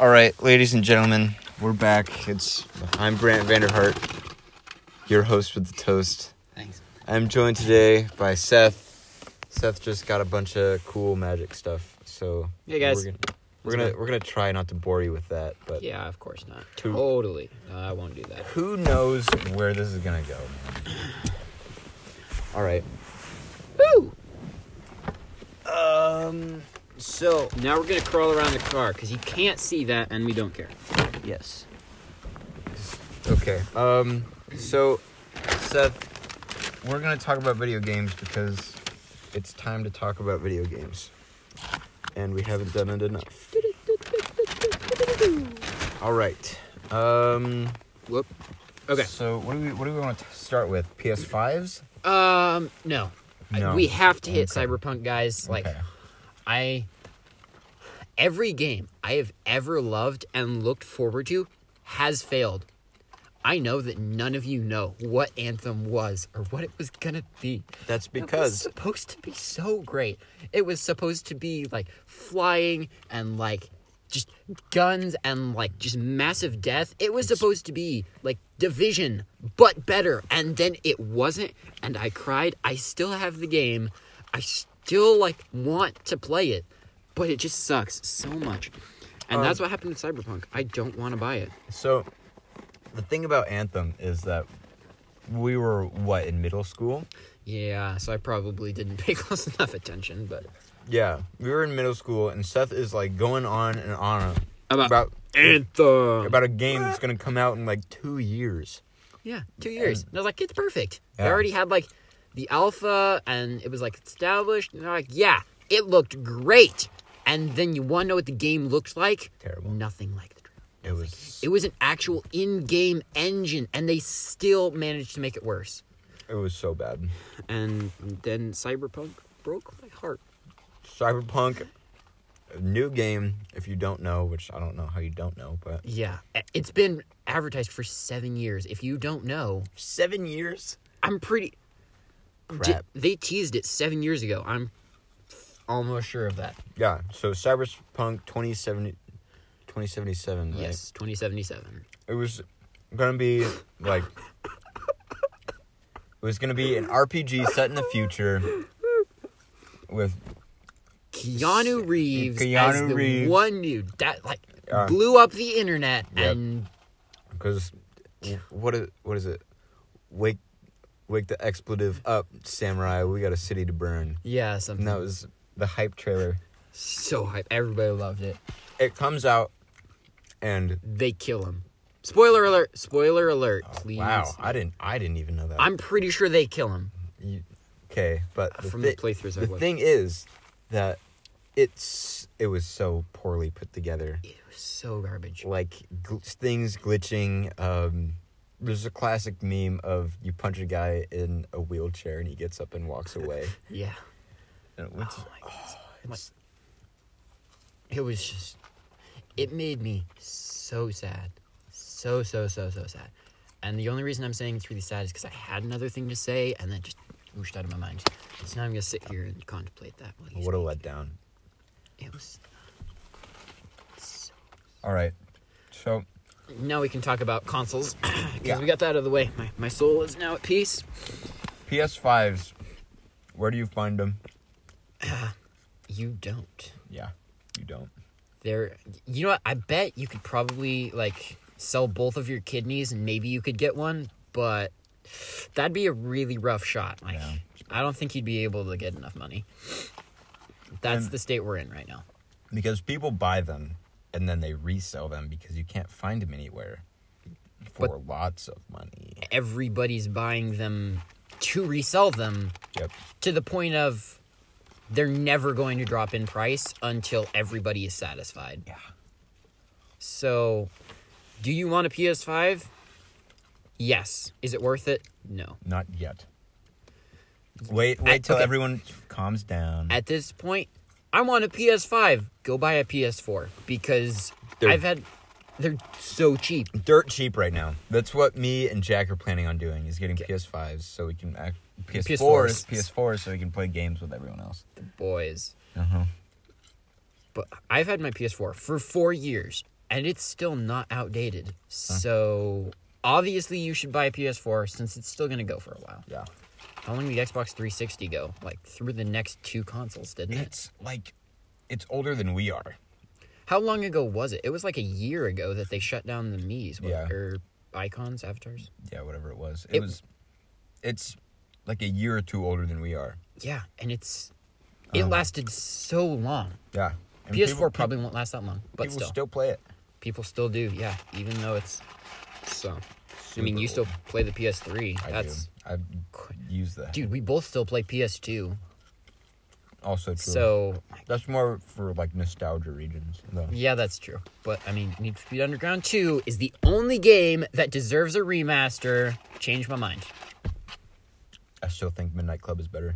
All right, ladies and gentlemen, we're back. It's I'm Brant Vanderhart, your host with the toast. Thanks. I'm joined today by Seth. Seth just got a bunch of cool magic stuff, so Hey, guys. we're gonna we're gonna, we're gonna try not to bore you with that. But Yeah, of course not. Who- Totally. Uh, I won't do that. who knows where this is gonna go? All right. Woo! Um. So Now we're gonna crawl around the car because you can't see that, and we don't care. Yes. Okay. Um. So, Seth, we're gonna talk about video games because it's time to talk about video games, and we haven't done it enough. All right. Um. Whoop. Okay. So, what do we what do we want to start with? PS5s? Um, no. No. We have to hit Okay. Cyberpunk, guys. Like, Okay. I. Every game I have ever loved and looked forward to has failed. I know that none of you know what Anthem was or what it was gonna be. That's because It was supposed to be so great. It was supposed to be like flying and like just guns and like just massive death. It was supposed to be like division, but better. And then it wasn't, and I cried. I still have the game. I still like want to play it, but it just sucks so much. And Um, that's what happened with Cyberpunk. I don't want to buy it. so. The thing about Anthem is that we were what in middle school. Yeah, so I probably didn't pay close enough attention, but Yeah, we were in middle school, and Seth is like going on and on about, about Anthem. about a game that's gonna come out in like two years. Yeah, two years. And I was like, it's perfect. They Yeah. already had like the alpha and it was like established. And they're like, yeah, it looked great. And then you want to know what the game looked like? Terrible. Nothing like the trailer. It was It was an actual in game engine and they still managed to make it worse. it was so bad. And then Cyberpunk broke my heart. Cyberpunk, new game. If you don't know, which I don't know how you don't know, but Yeah, it's been advertised for seven years. If you don't know, seven years. I'm pretty. Crap. Di- they teased it seven years ago. I'm almost sure of that. Yeah. So Cyberpunk 2070, 2077. Right? Yes, 2077. It was gonna be like. It was gonna be an RPG set in the future. With Keanu Reeves as Keanu the Reeves. one dude that like Yeah. blew up the internet Yep. and because what is what is it? Wake, wake the expletive up, samurai. We got a city to burn. yeah, something And that was the hype trailer. so hype. Everybody loved it. It comes out, and They kill him. Spoiler alert! Spoiler alert! Please. Oh, wow, I didn't, I didn't even know that. I'm pretty sure they kill him You- okay, but the, from thi- the playthroughs the thing is that it's it was so poorly put together. It was so garbage. Like gl- things glitching. Um, there's a classic meme of you punch a guy in a wheelchair and he gets up and walks away. Yeah. And it was- Oh my oh, it's- It was just. It made me so sad. So, so, so, so sad. And the only reason I'm saying it's really sad is because I had another thing to say and then just whooshed out of my mind. So now I'm going to sit here and contemplate that. what a letdown. It was. so- All right, so Now we can talk about consoles. Because Yeah. we got that out of the way. My, my soul is now at peace. PS5s, where do you find them? You don't. Yeah, you don't. There. You know what? I bet you could probably, like, sell both of your kidneys and maybe you could get one, but that'd be a really rough shot. Like, Yeah. I don't think you'd be able to get enough money. That's And- the state we're in right now. Because people buy them and then they resell them because you can't find them anywhere for But- lots of money. Everybody's buying them to resell them Yep. to the point of they're never going to drop in price until everybody is satisfied. Yeah. So, do you want a PS5? Yes. Is it worth it? No. Not yet. Wait, wait till okay. everyone calms down. At this point, I want a PS5. Go buy a PS4 because They're- I've had they're so cheap. Dirt cheap right now. That's what me and Jack are planning on doing is getting PS5s so we can act PS4s, PS4s. PS4s so we can play games with everyone else. The boys. Uh-huh. But I've had my PS4 for 4 years and it's still not outdated. So obviously, you should buy a PS4 since it's still gonna go for a while. Yeah. How long did the Xbox 360 go? Like through the next two consoles, didn't it? It's like it's older than we are. How long ago was it? It was like a year ago that they shut down the Mii's, what- Yeah. or icons, avatars. Yeah, whatever it was. It, It- was it's like a year or two older than we are. Yeah, and it's it Um, lasted so long. Yeah. And PS4 people- probably won't last that long, but people still, still play it. people still do. Yeah, even though it's so. I mean, you still play the PS3. I That's do. I use that. dude. We both still play PS2. Also true. So that's more for like nostalgia regions. Though. yeah, that's true. But I mean, Need for Speed Underground 2 is the only game that deserves a remaster. Change my mind. I still think Midnight Club is better.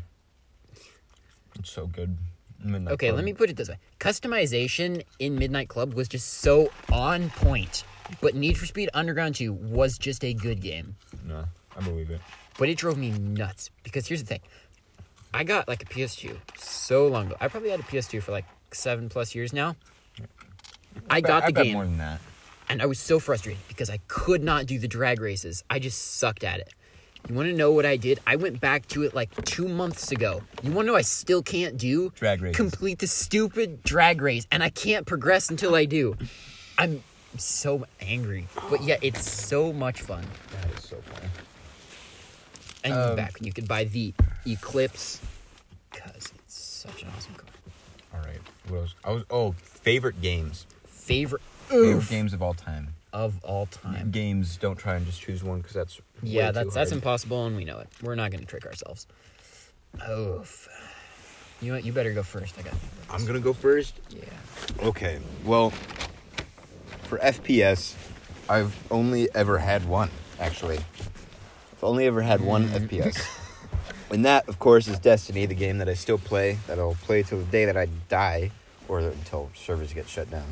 It's so good. Midnight Okay, Club. let me put it this way. Customization in Midnight Club was just so on point. But Need for Speed Underground 2 was just a good game. No, I believe it. But it drove me nuts. Because here's the thing. I got like a PS2 so long ago. I probably had a PS2 for like seven plus years now. I bet- got the I bet game more than that. and I was so frustrated because I could not do the drag races. I just sucked at it. You want to know what I did? I went back to it like two months ago. You want to know I still can't do? Drag races. Complete the stupid drag race, and I can't progress until I do. I'm so angry, but yeah, it's so much fun. That is so funny. And Um, back when you could buy the Eclipse, because it's such an awesome car. All right. What else? I was oh favorite games. Favorite, Favorite games of all time. of all time. Games. Don't try and just choose one because that's way Yeah, too that's that's impossible, and we know it. We're not gonna trick ourselves. Oof. You know what? You better go first. I got. I'm gonna go first. Yeah. Okay. Well, for FPS, I've only ever had one. Actually, I've only ever had one FPS, and that, of course, is Destiny, the game that I still play. That I'll play till the day that I die, or until servers get shut down.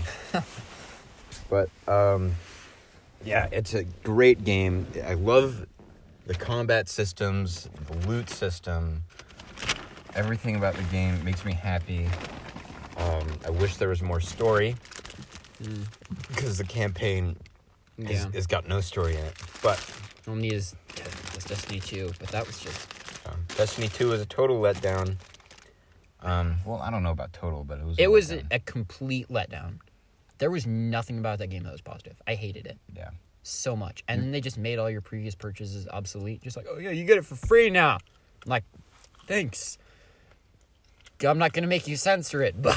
but um, yeah, it's a great game. I love the combat systems, the loot system. Everything about the game makes me happy. Um, I wish there was more story because the campaign is, Yeah. has got no story in it. But need is is Destiny 2, but that was just um, Destiny Two was a total letdown. Um, well, I don't know about total, but it was. it a was a, letdown. a complete letdown. There was nothing about that game that was positive. I hated it yeah. so much, and then they just made all your previous purchases obsolete. Just like, oh yeah, you get it for free now. I'm like, thanks. I'm not gonna make you censor it, but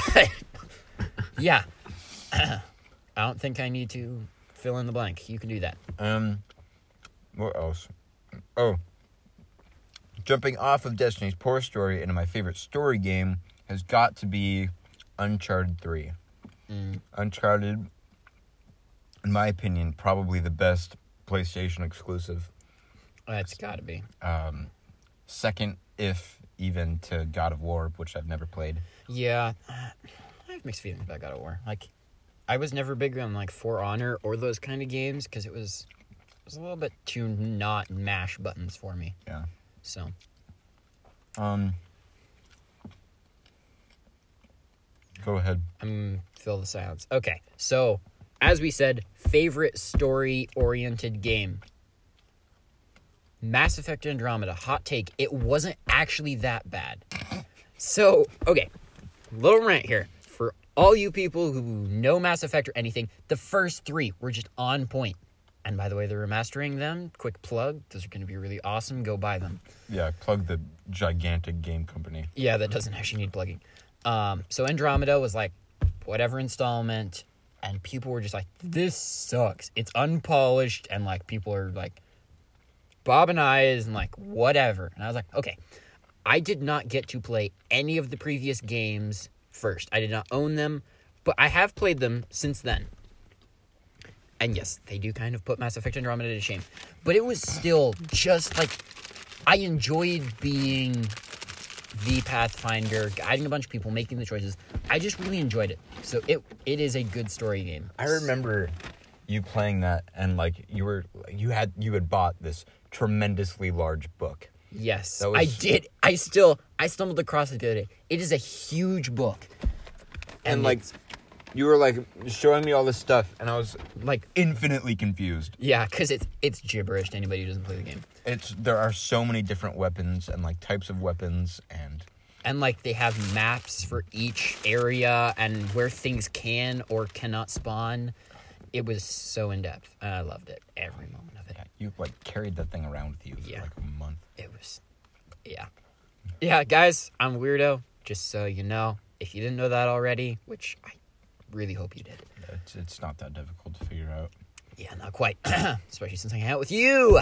yeah, I don't think I need to fill in the blank. You can do that. Um, what else? Oh, jumping off of Destiny's poor story into my favorite story game has got to be Uncharted Three. Mm. Uncharted, in my opinion, probably the best PlayStation exclusive. Uh, It's got to be. Um, second, if even to God of War, which I've never played. Yeah, I have mixed feelings about God of War. Like, I was never big on like For Honor or those kind of games because it was it was a little bit too not mash buttons for me. Yeah. So Um. Go ahead. I'm fill the silence. Okay, so as we said, favorite story oriented game. Mass Effect Andromeda, hot take. It wasn't actually that bad. So, okay, little rant here. All you people who know Mass Effect or anything, the first three were just on point. And by the way, they're remastering them. Quick plug. Those are going to be really awesome. Go buy them. Yeah, plug the gigantic game company. Yeah, that doesn't actually need plugging. Um, so Andromeda was like whatever installment, and people were just like, "This sucks. It's unpolished," and like people are like, "Bob and I is," and like whatever. And I was like, "Okay." I did not get to play any of the previous games first. I did not own them, but I have played them since then. And yes, they do kind of put Mass Effect Andromeda to shame, but it was still just like I enjoyed being the Pathfinder, guiding a bunch of people, making the choices. I just really enjoyed it. So it it is a good story game. I remember you playing that, and like you were, you had, you had bought this tremendously large book. Yes, That I did. I still I stumbled across it the other day. It is a huge book, And, like, You were like showing me all this stuff, and I was Like, infinitely confused. yeah, because it's it's gibberish to anybody who doesn't play the game. It's there are so many different weapons and like types of weapons, and and like they have maps for each area and where things can or cannot spawn. It was so in depth, and I loved it every moment of it. yeah, you like carried that thing around with you for Yeah. like a month. It was, yeah, yeah, guys. I'm a weirdo. Just so you know, if you didn't know that already, which I really hope you did. It's it's not that difficult to figure out. Yeah, not quite, especially since I hang out with you.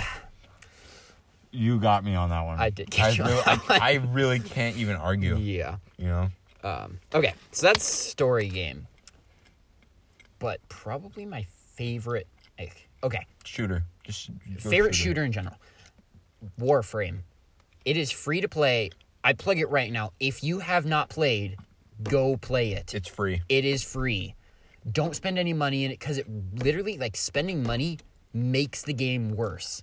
You got me on that one. I did I really, I. I really can't even argue. Yeah. You know, Um, okay, so that's story game. But probably my favorite. like, Okay, shooter. Just favorite shooter in general. Warframe. It is free to play. I plug it right now. If you have not played go play it. It's free. it is free. Don't spend any money in it because it literally like spending money makes the game worse.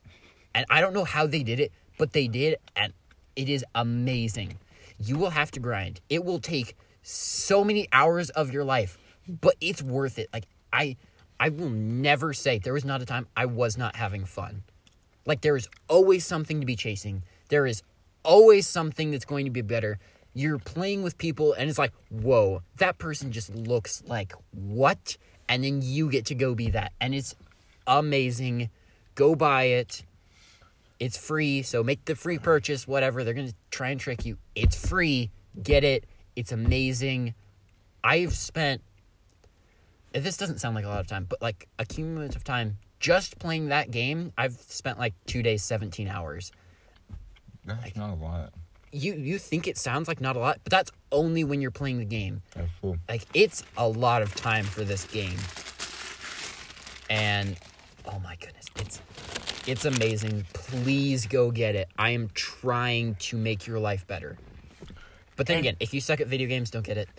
And i don't know how they did it but they did and it is amazing. You will have to grind. It will take so many hours of your life but it's worth it. Like i i will never say there was not a time i was not having fun like there is always something to be chasing. There is always something that's going to be better. You're playing with people and it's like, whoa, that person just looks like what? And then you get to go be that. And it's amazing. Go buy it. It's free, so make the free purchase, whatever. They're gonna try and trick you. It's free. Get it. It's amazing. I've spent this doesn't sound like a lot of time, but like a cumulative time just playing that game, I've spent like two days, seventeen hours. That's not a lot. You you think it sounds like not a lot, but that's only when you're playing the game. That's cool. Like it's a lot of time for this game. And oh my goodness, it's it's amazing. Please go get it. I am trying to make your life better. But then again, if you suck at video games, don't get it.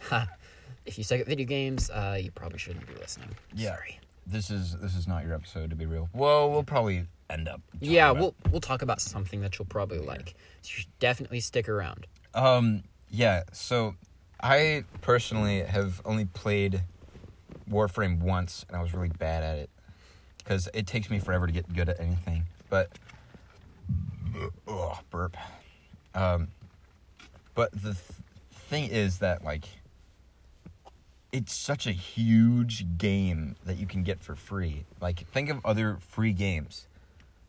If you suck at video games, uh, you probably shouldn't be listening. Yeah. Sorry. This is this is not your episode to be real. Well, we'll probably end up. Yeah, about- we'll we'll talk about something that you'll probably like. So you should definitely stick around. Um, yeah, so I personally have only played Warframe once, and I was really bad at it because it takes me forever to get good at anything. But, oh, burp. Um, but the th- thing is that like, it's such a huge game that you can get for free. Like, think of other free games.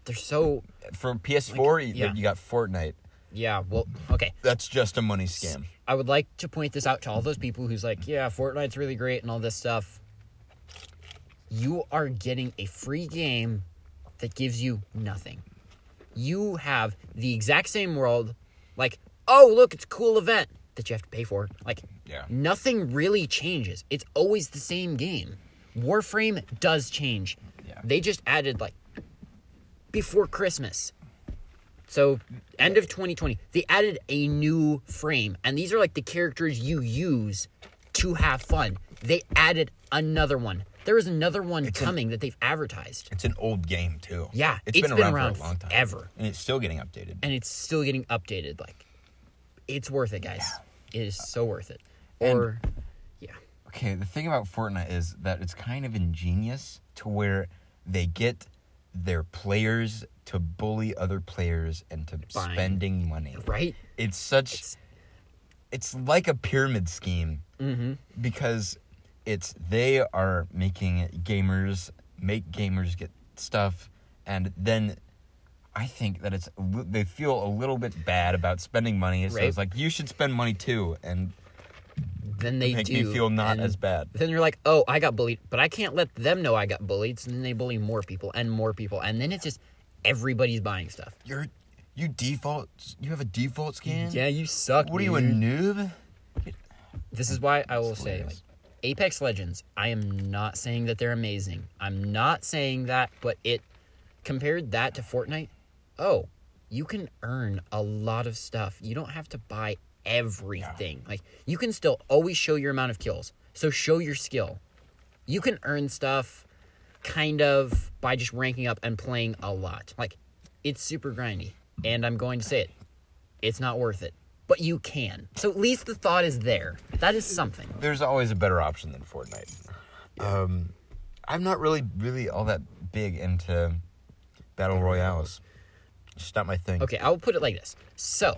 They're so For PS4, Like, you- yeah. you got Fortnite. yeah. Well, okay. That's just a money scam. I would like to point this out to all those people who's like, yeah, Fortnite's really great and all this stuff. You are getting a free game that gives you nothing. You have the exact same world, like, oh, look, it's a cool event that you have to pay for. Like, Yeah. nothing really changes. It's always the same game. Warframe does change. Yeah. They just added, like, before Christmas. So, end of 2020, they added a new frame, and these are like the characters you use to have fun. They added another one. There is another one an- coming that they've advertised, It's an old game too. Yeah, it's it's been, been around, around for a long time, Ever, and it's still getting updated. and it's still getting updated. Like, it's worth it, guys. It is so worth it. And- Or, yeah, Okay, the thing about Fortnite is that it's kind of ingenious to where they get their players to bully other players into Buying. spending money. right? It's such. It's- It's, like a pyramid scheme Mm-hmm. because it's they are making gamers make gamers get stuff, and then I think that it's they feel a little bit bad about spending money. So Right. it's like you should spend money too, and Then they make do me feel not as bad. Then you're like, oh, I got bullied, but I can't let them know I got bullied. So then they bully more people and more people, and then it's just everybody's buying stuff. You're you default. You have a default skin. Yeah, you suck. What are you a noob? This is why I will That's say, like. Apex Legends. I am not saying that they're amazing. I'm not saying that, but it compared that to Fortnite. Oh, you can earn a lot of stuff. You don't have to buy everything. Like you can still always show your amount of kills. So show your skill. You can earn stuff kind of by just ranking up and playing a lot. Like it's super grindy, and I'm going to say it. It's not worth it. but you can. So at least the thought is there. That is something. There's always a better option than Fortnite. Um, I'm not really, really all that big into battle royales. Just not my thing. Okay, I'll put it like this. So,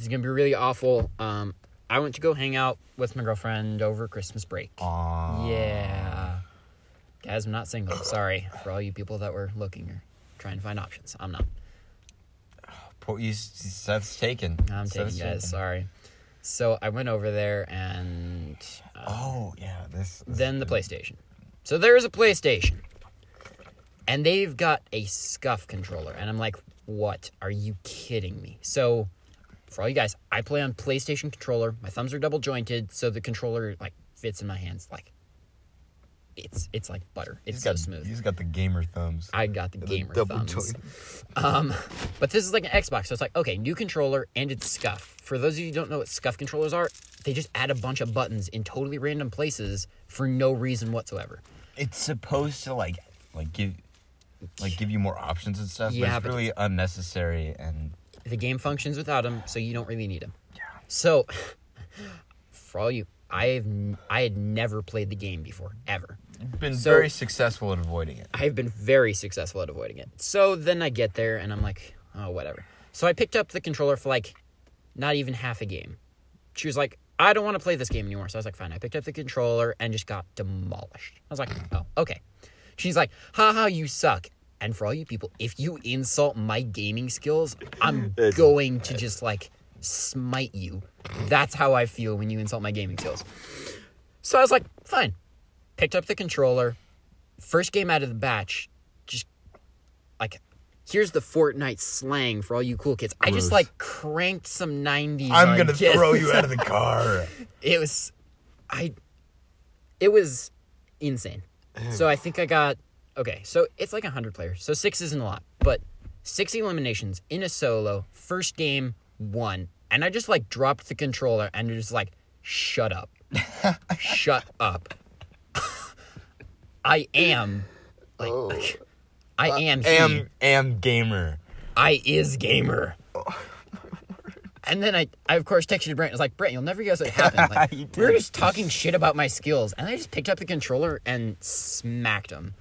this is gonna be really awful. Um, I went to go hang out with my girlfriend over Christmas break. Aw. Yeah, guys, I'm not single. Sorry for all you people that were looking or trying to find options. I'm not. Po- you, Seth's taken. I'm taking guys. taken. Sorry. So I went over there and uh, Oh yeah, this. this then the PlayStation. So there is a PlayStation, and they've got a SCUF controller, and I'm like, what? Are you kidding me? So, for all you guys, I play on PlayStation controller. My thumbs are double jointed, so the controller like fits in my hands like. It's it's like butter. It's He's so got smooth. He's got the gamer thumbs. I got the The gamer double thumbs. joint. Um, but this is like an Xbox, so it's like okay, new controller and it's SCUF. For those of you who don't know what SCUF controllers are, they just add a bunch of buttons in totally random places for no reason whatsoever. It's supposed to like, like give, like give you more options and stuff. Yeah, but it's but really unnecessary and. The game functions without them, so you don't really need them. Yeah. So, for all you, I've I had never played the game before ever. Been So- very successful at avoiding it. I've been very successful at avoiding it. So then I get there and I'm like, oh, whatever. So I picked up the controller for like not even half a game. She was like, I don't want to play this game anymore. So I was like, fine. I picked up the controller and just got demolished. I was like, oh, okay. She's like, haha, you suck. And for all you people, if you insult my gaming skills, I'm going to just like smite you. That's how I feel when you insult my gaming skills. So I was like, fine. Picked up the controller. First game out of the batch, just like here's the Fortnite slang for all you cool kids. I just like cranked some 90s. I'm gonna kids. throw you out of the car. It was I it was insane. So I think I got okay, so it's like 100 players. So 6 isn't a lot, but 6 eliminations in a solo, first game won. And I just like dropped the controller and just like shut up. shut up. I am like, like I uh, am he. am am gamer. I is gamer. Oh. And then I, I of course texted Brent. I was like, Brent, you'll never guess what happened. Like, we were just talking shit about my skills, and I just picked up the controller and smacked him.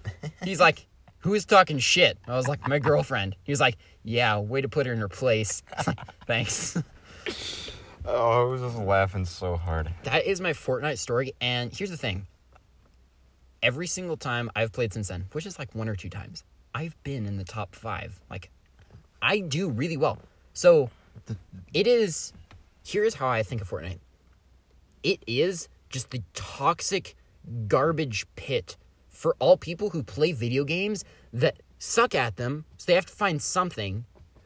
He's like, "Who is talking shit?" I was like, "My girlfriend." He was like, "Yeah, way to put her in her place." Like, Thanks. Oh, I was just laughing so hard. That is my Fortnite story. And here's the thing: every single time I've played since then, which is like one or two times, I've been in the top five. Like, I do really well. So, it is. Here's how I think of Fortnite. It is just the toxic garbage pit for all people who play video games that suck at them, so they have to find something.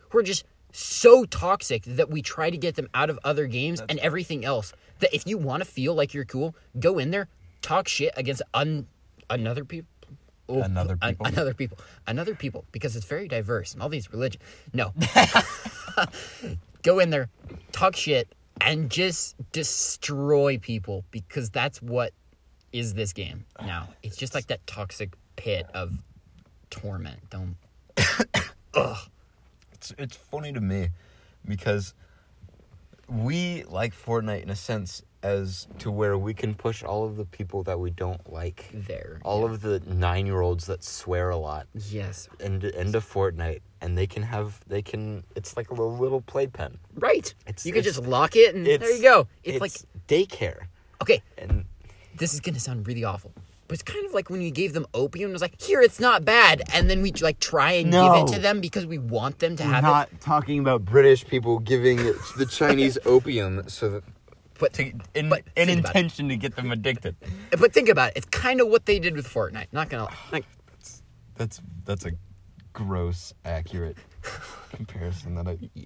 Who are just so toxic that we try to get them out of other games and everything else. That if you want to feel like you're cool, go in there, talk shit against un- another people. Oh, another an- people? another people, another people, because it's very diverse and all these religions. No, go in there, talk shit, and just destroy people because that's what is this game oh, now. It's just like that toxic pit of torment. Don't. It's it's funny to me because we like Fortnite in a sense as to where we can push all of the people that we don't like, There. all yeah. of the nine year olds that swear a lot yes, into into Fortnite, and they can have they can. It's like a little, little playpen. right. It's- you could it's- just lock it and there you go. It's, like daycare, okay, and this is gonna sound really awful. But it's kind of like when you gave them opium. It was like, here, it's not bad, and then we like try and give it to them because we want them to have not it. talking about British people giving the Chinese opium so that. But To, in, But in think about it. intention to get them addicted. but think about it. It's kind of what they did with Fortnite. Not gonna like. That's that's a gross, accurate comparison that I Yeah.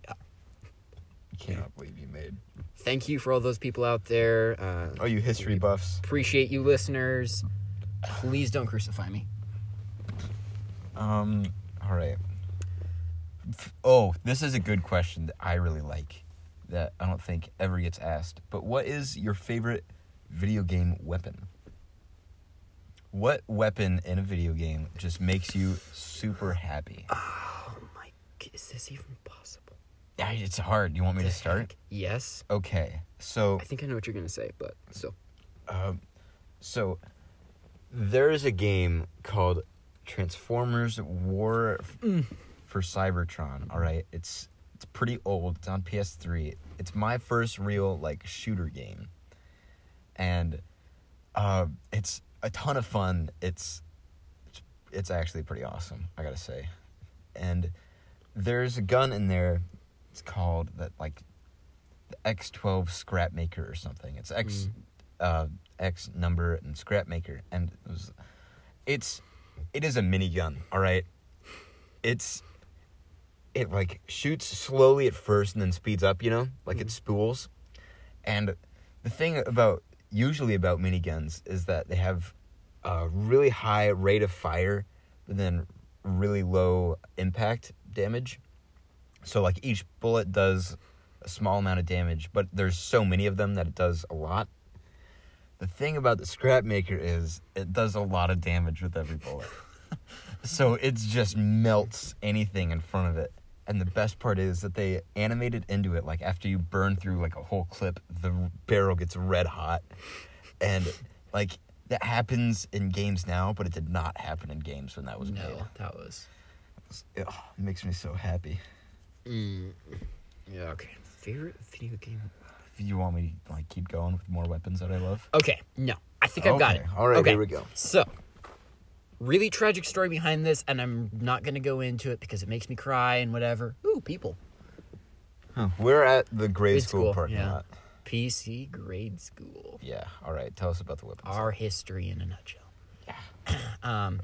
cannot believe you made. Thank you for all those people out there. Uh, Oh, you history buffs. appreciate you, listeners. Please don't crucify me. Um, all right. Oh, this is a good question that I really like that I don't think ever gets asked. But what is your favorite video game weapon? What weapon in a video game just makes you super happy? Oh my, is this even possible? Yeah, it's hard. You want me to start? Yes. Okay. So I think I know what you're gonna say, but so Um, so there is a game called Transformers War f- for Cybertron. All right, it's it's pretty old. It's on PS3. It's my first real like shooter game, and uh, it's a ton of fun. It's it's, it's actually pretty awesome. I gotta say, and there's a gun in there. It's called that like the X12 Scrap Maker or something. It's X uh, X number and Scrap Maker, and it was, it's it is a minigun. All right, it's it like shoots slowly at first and then speeds up. You know, like it mm-hmm. spools. And the thing about usually about miniguns is that they have a really high rate of fire, but then really low impact damage. So like each bullet does a small amount of damage, but there's so many of them that it does a lot. The thing about the scrap maker is it does a lot of damage with every bullet. so it just melts anything in front of it. And the best part is that they animated into it like after you burn through like a whole clip, the barrel gets red hot. And like that happens in games now, but it did not happen in games when that was made. no, that was. It makes me so happy. Mm, yeah. Okay. Favorite video game. If you want me to like keep going with more weapons that I love. Okay. No, I think I've got it. Okay, all right, okay. here we go. So, really tragic story behind this, and I'm not gonna go into it because it makes me cry and whatever. Ooh, people. We're at the grade school, school, parking yeah. lot. PC grade school. Yeah. All right. Tell us about the weapons. Our history in a nutshell. Yeah. um.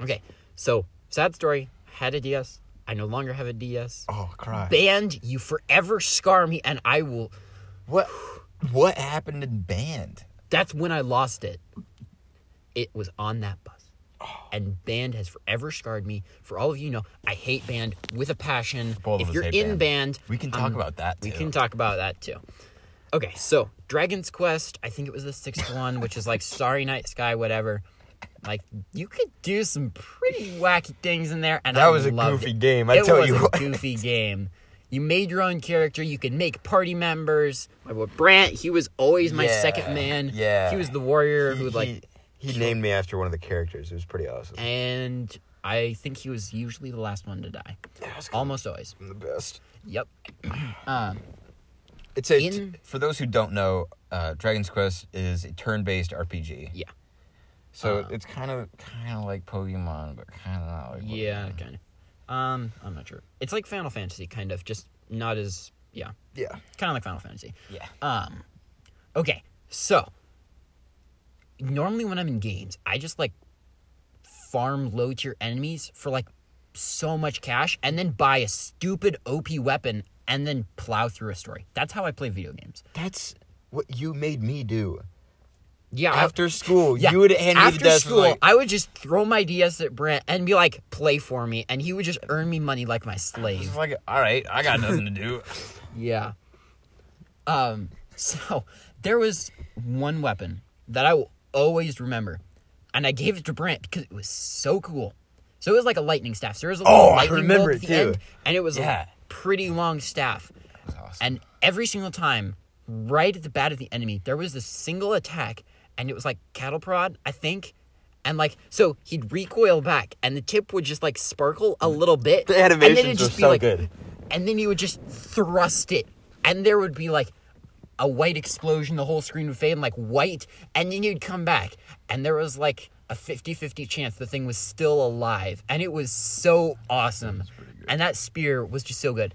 Okay. So sad story. Had a DS. I no longer have a DS. oh, cry. Band, you forever scar me, and I will. what? What happened in band? That's when I lost it. It was on that bus. And band has forever scarred me. For all of you know, I hate band with a passion. Both of if us you're hate in band. We can talk um, about that. we too. can talk about that too. Okay, so Dragon's Quest, I think it was the sixth one, which is like Starry Night Sky, whatever. Like you could do some pretty wacky things in there, and That I was a loved goofy it. game, I it tell was you a what. goofy game. You made your own character. You could make party members. My boy Brant, he was always my Yeah, second man. yeah. he was the warrior He, who like, he, he named me after one of the characters. It was pretty awesome. and I think he was usually the last one to die. Yeah. Almost always. I'm the best. Yep. Um, It's a In- for those who don't know, uh, Dragon's Quest is a turn-based RPG. Yeah. So Uh, it's kind of kind of like Pokemon, but kind of not like Pokemon. yeah, kind of. Um, I'm not sure. It's like Final Fantasy, kind of, just not as yeah, Yeah. kind of like Final Fantasy. Yeah. Um, okay, so normally when I'm in games, I just like farm low tier enemies for like so much cash and then buy a stupid OP weapon and then plow through a story. That's how I play video games. That's what you made me do. Yeah, I- After school, yeah, you would hand me after the desk. school, Like, I would just throw my DS at Brent and be like, "Play for me," and he would just earn me money like my slave. like, all right, I got nothing to do. Yeah. Um. So there was one weapon that I will always remember, and I gave it to Brent because it was so cool. So it was like a lightning staff. So there was a little Oh, I lightning remember it at the too. end, and it was Yeah. a pretty long staff. Awesome. And every single time, right at the bat of the enemy, there was this single attack, and it was like cattle prod, I think. And like, so he'd recoil back, and the tip would just like sparkle a little bit. The and then animations it'd were just be so like, good. And then he would just thrust it, and there would be like a white explosion. The whole screen would fade, and like white, and then you'd come back, and there was like a 50-50 chance the thing was still alive, and it was so awesome. And that spear was just so good.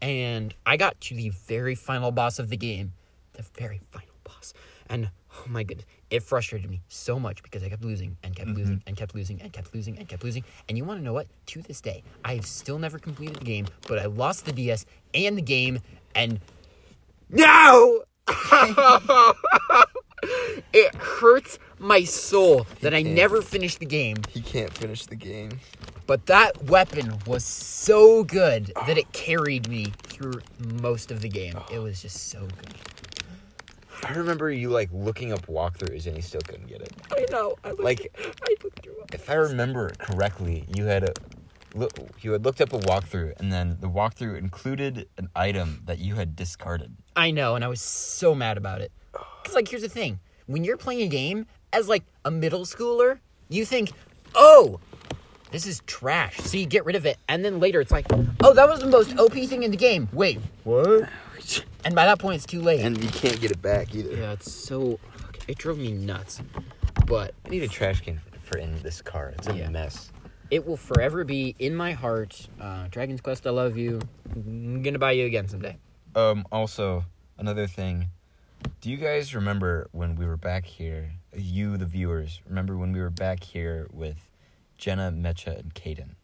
And I got to the very final boss of the game, the very final boss, and oh my goodness, it frustrated me so much because I kept losing and kept losing and kept losing and kept losing and kept losing. And you want to know what? To this day, I have still never completed the game, but I lost the DS and the game, and no, it hurts my soul that I never finished the game. He can't finish the game. But that weapon was so good that it carried me through most of the game. It was just so good. I remember you like looking up walkthroughs and you still couldn't get it. I know. I looked, Like- I looked through. If I remember correctly, you had a you had looked up a walkthrough, and then the walkthrough included an item that you had discarded. I know, and I was so mad about it. Cause like, here's the thing: when you're playing a game as like a middle schooler, you think, "Oh, this is trash," so you get rid of it, and then later it's like, "Oh, that was the most OP thing in the game." Wait, What? and by that point it's too late. And you can't get it back either. yeah, it's so. It drove me nuts, but I need a trash can for in this car. It's a Yeah. mess. it will forever be in my heart. Uh, Dragon's Quest, I love you. I'm gonna buy you again someday. Um. Also, another thing. Do you guys remember when we were back here? You, the viewers, remember when we were back here with Jenna, Mecha, and Caden?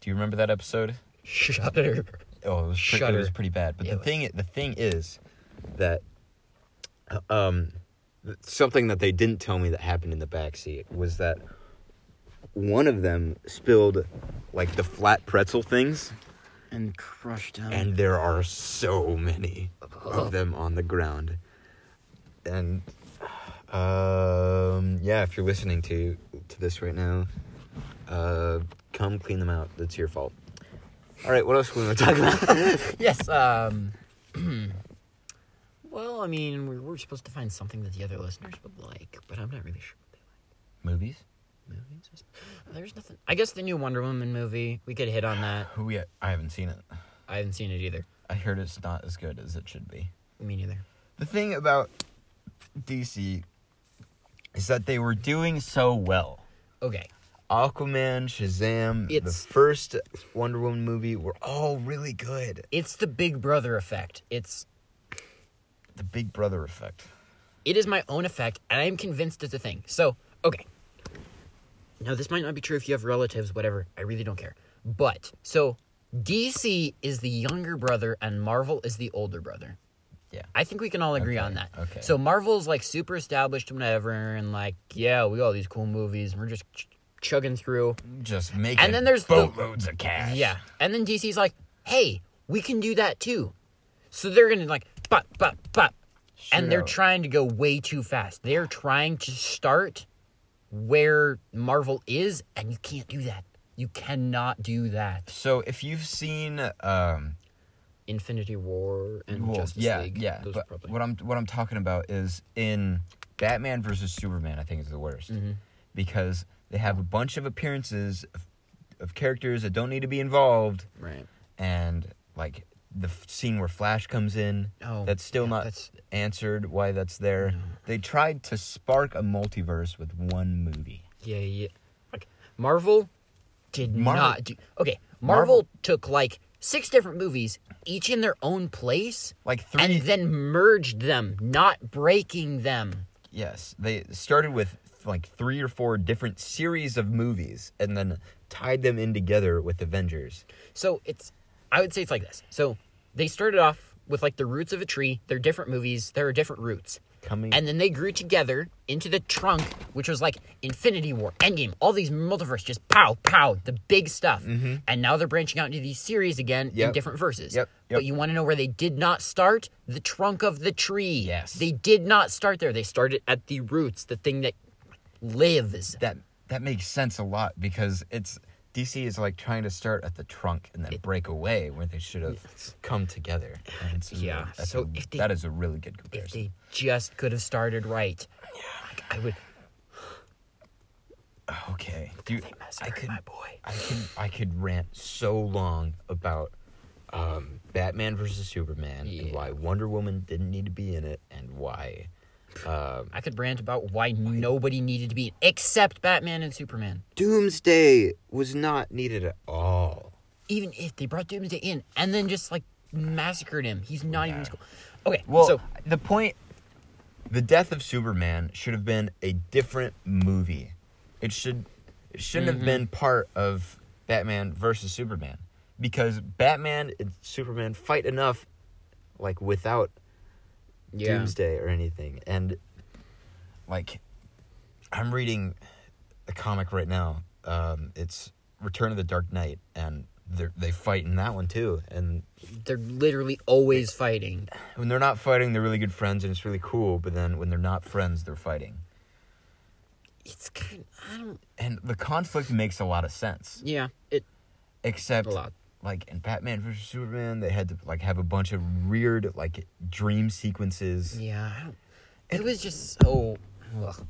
Do you remember that episode? Shudder. Oh, it was, pre- it was pretty bad. But the thing, the thing is that um, something that they didn't tell me that happened in the back seat was that one of them spilled like the flat pretzel things, And crushed him. and there are so many of them on the ground. And um, yeah, if you're listening to to this right now, uh, come clean them out. That's your fault. All right, what else do we want to talk about? yes. Um. well, I mean, we we're supposed to find something that the other listeners would like, but I'm not really sure. what they like. Movies. Something. There's nothing. I guess the new Wonder Woman movie. We could hit on that. Who yet? I haven't seen it. I haven't seen it either. I heard it's not as good as it should be. Me neither. The thing about DC is that they were doing so well. Okay. Aquaman, Shazam, It's- the first Wonder Woman movie were all really good. It's the Big Brother effect. It's The Big Brother effect. it is my own effect, and I am convinced it's a thing. So, okay. Now, this might not be true if you have relatives, whatever. I really don't care. But, so, DC is the younger brother, and Marvel is the older brother. Yeah. I think we can all agree Okay, on that. okay. So, Marvel's like super established and whatever, and like, yeah, we got all these cool movies, and we're just ch- chugging through. Just making And then there's the- boatloads of cash. Yeah. And then DC's like, hey, we can do that too. So they're gonna like but but but and they're trying to go way too fast. They're trying to start where Marvel is, and you can't do that. You cannot do that. So if you've seen um Infinity War and well, Justice yeah, League. yeah, Those but are probably. what I'm what I'm talking about is in Batman versus Superman, I think is the worst. Mm-hmm. Because they have a bunch of appearances of, of characters that don't need to be involved right. and like the f- scene where Flash comes in, Oh, that's still yeah, not that's- answered why that's there. No. They tried to spark a multiverse with one movie. Yeah, yeah. Like Marvel did Marvel- not do. Okay, Marvel- Marvel took like six different movies, each in their own place, Like three and then merged them, not breaking them. Yes, they started with like three or four different series of movies and then tied them in together with Avengers. So it's, I would say it's like this. So they started off with like the roots of a tree. They're different movies. There are different roots. Coming And then they grew together into the trunk, which was like Infinity War, Endgame, all these multiverse, just pow, pow, the big stuff. Mm-hmm. And now they're branching out into these series again in different verses. Yep, yep. But you want to know where they did not start? The trunk of the tree. Yes. They did not start there. They started at the roots, the thing that lives. that that makes sense a lot because it's DC is like trying to start at the trunk and then break away where they should have come together. It's Yeah, that's so a- if they- that is a really good comparison. If they just could have started right. Like, I would. okay, dude, I could my boy. I could I could rant so long about um, Batman versus Superman and why Wonder Woman didn't need to be in it and why um, I could rant about why nobody needed to be except Batman and Superman. Doomsday was not needed at all. Even if they brought Doomsday in and then just like massacred him, he's not even Yeah. school. Okay, Well, so the point, the death of Superman should have been a different movie. It should, it shouldn't Mm-hmm. have been part of Batman versus Superman, because Batman and Superman fight enough, like without yeah, Doomsday or anything. And like, I'm reading a comic right now. Um, it's Return of the Dark Knight, and they they fight in that one too. And they're literally always fighting. when they're not fighting, they're really good friends, and it's really cool. But then when they're not friends, they're fighting, It's kind. I don't. and the conflict makes a lot of sense. Yeah, it. except A lot. Like in Batman vs Superman, they had to like have a bunch of weird like dream sequences. Yeah, it was just so. Ugh.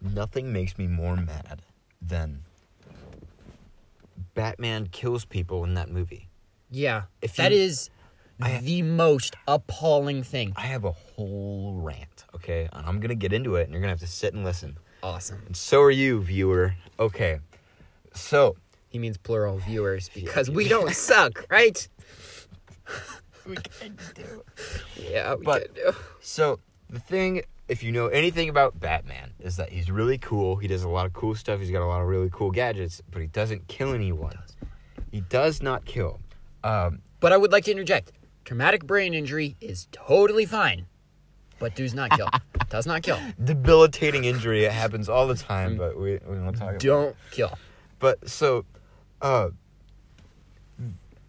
Nothing makes me more mad than Batman kills people in that movie. Yeah, If that you- is I- the most appalling thing. I have a whole rant, okay? And I'm gonna get into it, and you're gonna have to sit and listen. Awesome. And so are you, viewer. Okay, so He means plural viewers because we don't suck, right? we can do. Yeah, we But- can do. So the thing, if you know anything about Batman, is that he's really cool. He does a lot of cool stuff. He's got a lot of really cool gadgets, but he doesn't kill anyone. He does not kill. Um, But I would like to interject. Traumatic brain injury is totally fine, but does not kill. does not kill. debilitating injury. It happens all the time, but we we won't talk about. it. Don't kill. But so, uh,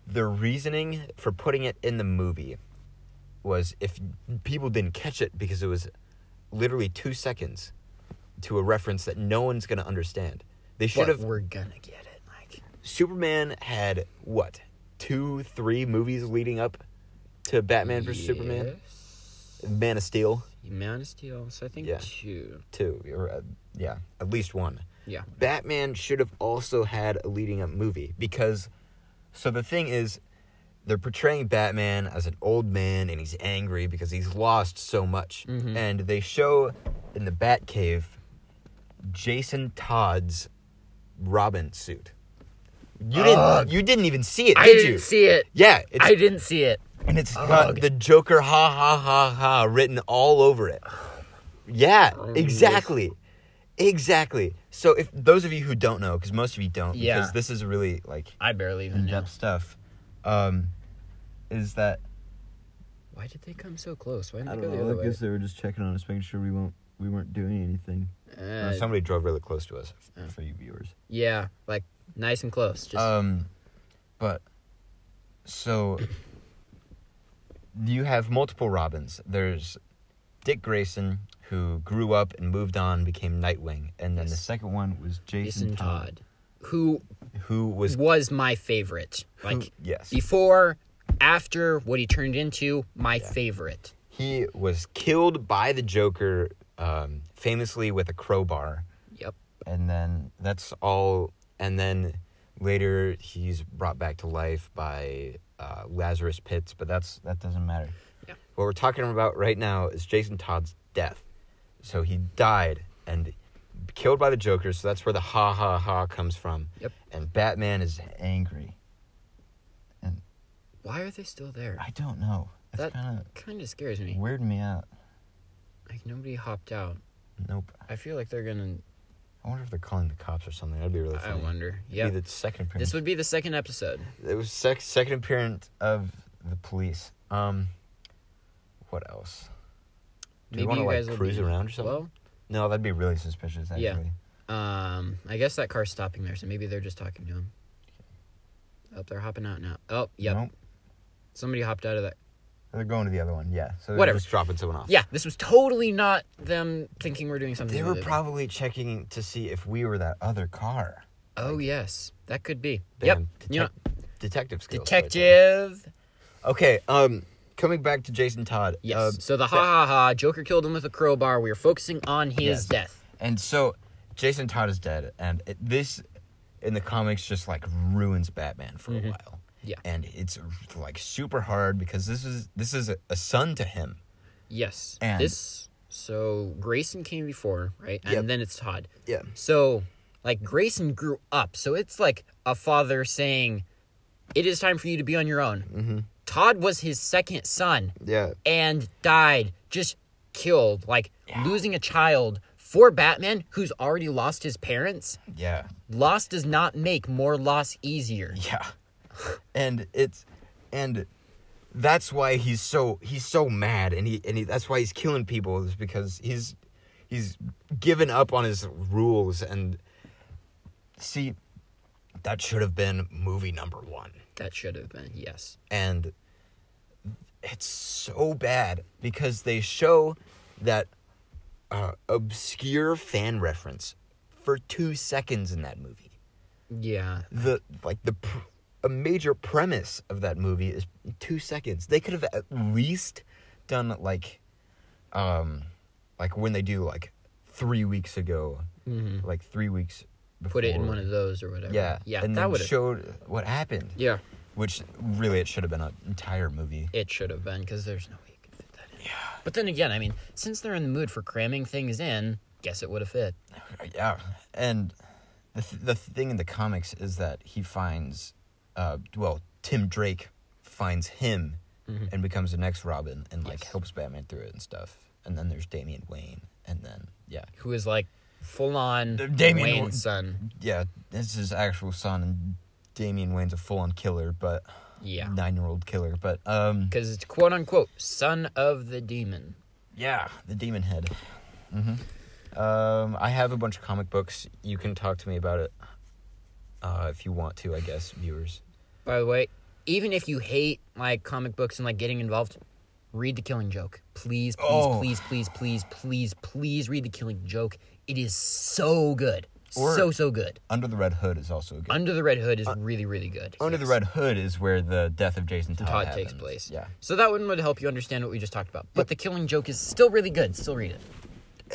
the reasoning for putting it in the movie was if people didn't catch it because it was literally two seconds to a reference that no one's gonna understand. They should have. we're gonna get it. Like Superman had what two, three movies leading up to Batman vs Superman. Yes. Man of Steel, Man of Steel. So I think Yeah. two. two, or uh, yeah, at least one. Yeah. Batman should have also had a leading up movie because so the thing is they're portraying Batman as an old man and he's angry because he's lost so much. Mhm. And they show in the Batcave Jason Todd's Robin suit. You Ugh. didn't you didn't even see it, I did didn't you? see it. yeah, it's, I didn't see it. and it's got the Joker ha ha ha ha written all over it. Yeah, exactly. Exactly. So if those of you who don't know, because most of you don't, Yeah. because this is really like I barely even know. in-depth stuff, um, is that Why did they come so close? Why didn't I they don't go know. the I other way? guess they were just checking on us, making sure we won't we weren't doing anything. Uh, Somebody drove really close to us Oh. for you viewers. yeah, like nice and close. Just Um, but so you have multiple Robins. There's Dick Grayson, who grew up and moved on, became Nightwing, and then the second one was Jason, Jason Todd, Todd, who who was was my favorite. who- Like yes, before, after what he turned into, my Yeah. favorite. he was killed by the Joker, um, famously with a crowbar, Yep. and then that's all. And then later he's brought back to life by uh, Lazarus Pits, but that's that doesn't matter. Yeah. What we're talking about right now is Jason Todd's death. So he died and killed by the Joker. So that's where the ha ha ha comes from. Yep. And Batman is angry. And why are they still there? I don't know. That's That- kind of scares me. of weirding me out. Like nobody hopped out. Nope. I feel like they're gonna. I wonder if they're calling the cops or something. That'd be really I funny. wonder. Yeah. The second appearance. This would be the second episode. It was sec- second appearance of the police. Um, what else? Do Maybe you want to like cruise be- around or something? Well, no, that'd be really suspicious. Actually. Yeah. um, I guess that car's stopping there, so maybe they're just talking to him. Oh, they're hopping out now. Oh, yep. Nope. Somebody hopped out of that. They're going to the other one. Yeah. So they're Whatever. just dropping someone off. Yeah, this was totally not them thinking we're doing something. They were probably checking to see if we were that other car. Oh yes, that could be. Damn, yep. detec- You know, detective skills. right detective. okay. Um, coming back to Jason Todd. Yes. uh, so the ha ha ha, Joker killed him with a crowbar. We are focusing on his Yes. death. And so Jason Todd is dead, and it, this in the comics just like ruins Batman for Mhm. a while. Yeah. and it's like super hard because this is this is a, a son to him. Yes. And- this. So Grayson came before, right? And Yep. then it's Todd. Yeah, So, like Grayson grew up. So it's like a father saying, "It is time for you to be on your own." mm-hmm. Todd was his second son yeah, and died, just killed, like Yeah. losing a child for Batman who's already lost his parents. yeah, Loss does not make more loss easier. yeah, and it's and that's why he's so he's so mad, and he and he, that's why he's killing people is because he's he's given up on his rules and see that should have been movie number one. That should have been yes. and it's so bad because they show that uh, obscure fan reference for two seconds in that movie. Yeah. the like the pr- a major premise of that movie is two seconds. They could have at least done like, um, like when they do like three weeks ago, Mhm. like three weeks. Before. Put it in one of those or whatever. Yeah, Yeah. and that would showed what happened. yeah. Which really, it should have been an entire movie. It should have been because there's no way you could fit that in. Yeah. But then again, I mean, since they're in the mood for cramming things in, guess it would have fit. Yeah, and the th- the thing in the comics is that he finds, uh, well, Tim Drake finds him Mhm. and becomes the next Robin and like Yes. helps Batman through it and stuff. And then there's Damian Wayne, and then yeah, Who is like full on The Damian Wayne's Wa- son. yeah, this is his actual son, and Damian Wayne's a full-on killer, but Yeah. nine-year-old killer. But um, Because it's quote unquote son of the demon. Yeah, the Demon Head. Mm-hmm. Um, I have a bunch of comic books. You can talk to me about it uh, if you want to. I guess viewers. By the way, even if you hate like comic books and like getting involved, read The Killing Joke. Please, please, Oh. please, please, please, please, please read The Killing Joke. It is so good. Or- so, so good. Under the Red Hood is also good. Under the Red Hood is really, really good. Under the Red Hood is where the death of Jason Todd, Todd takes place. Yeah, So that one would help you understand what we just talked about. But The Killing Joke is still really good. Still read it.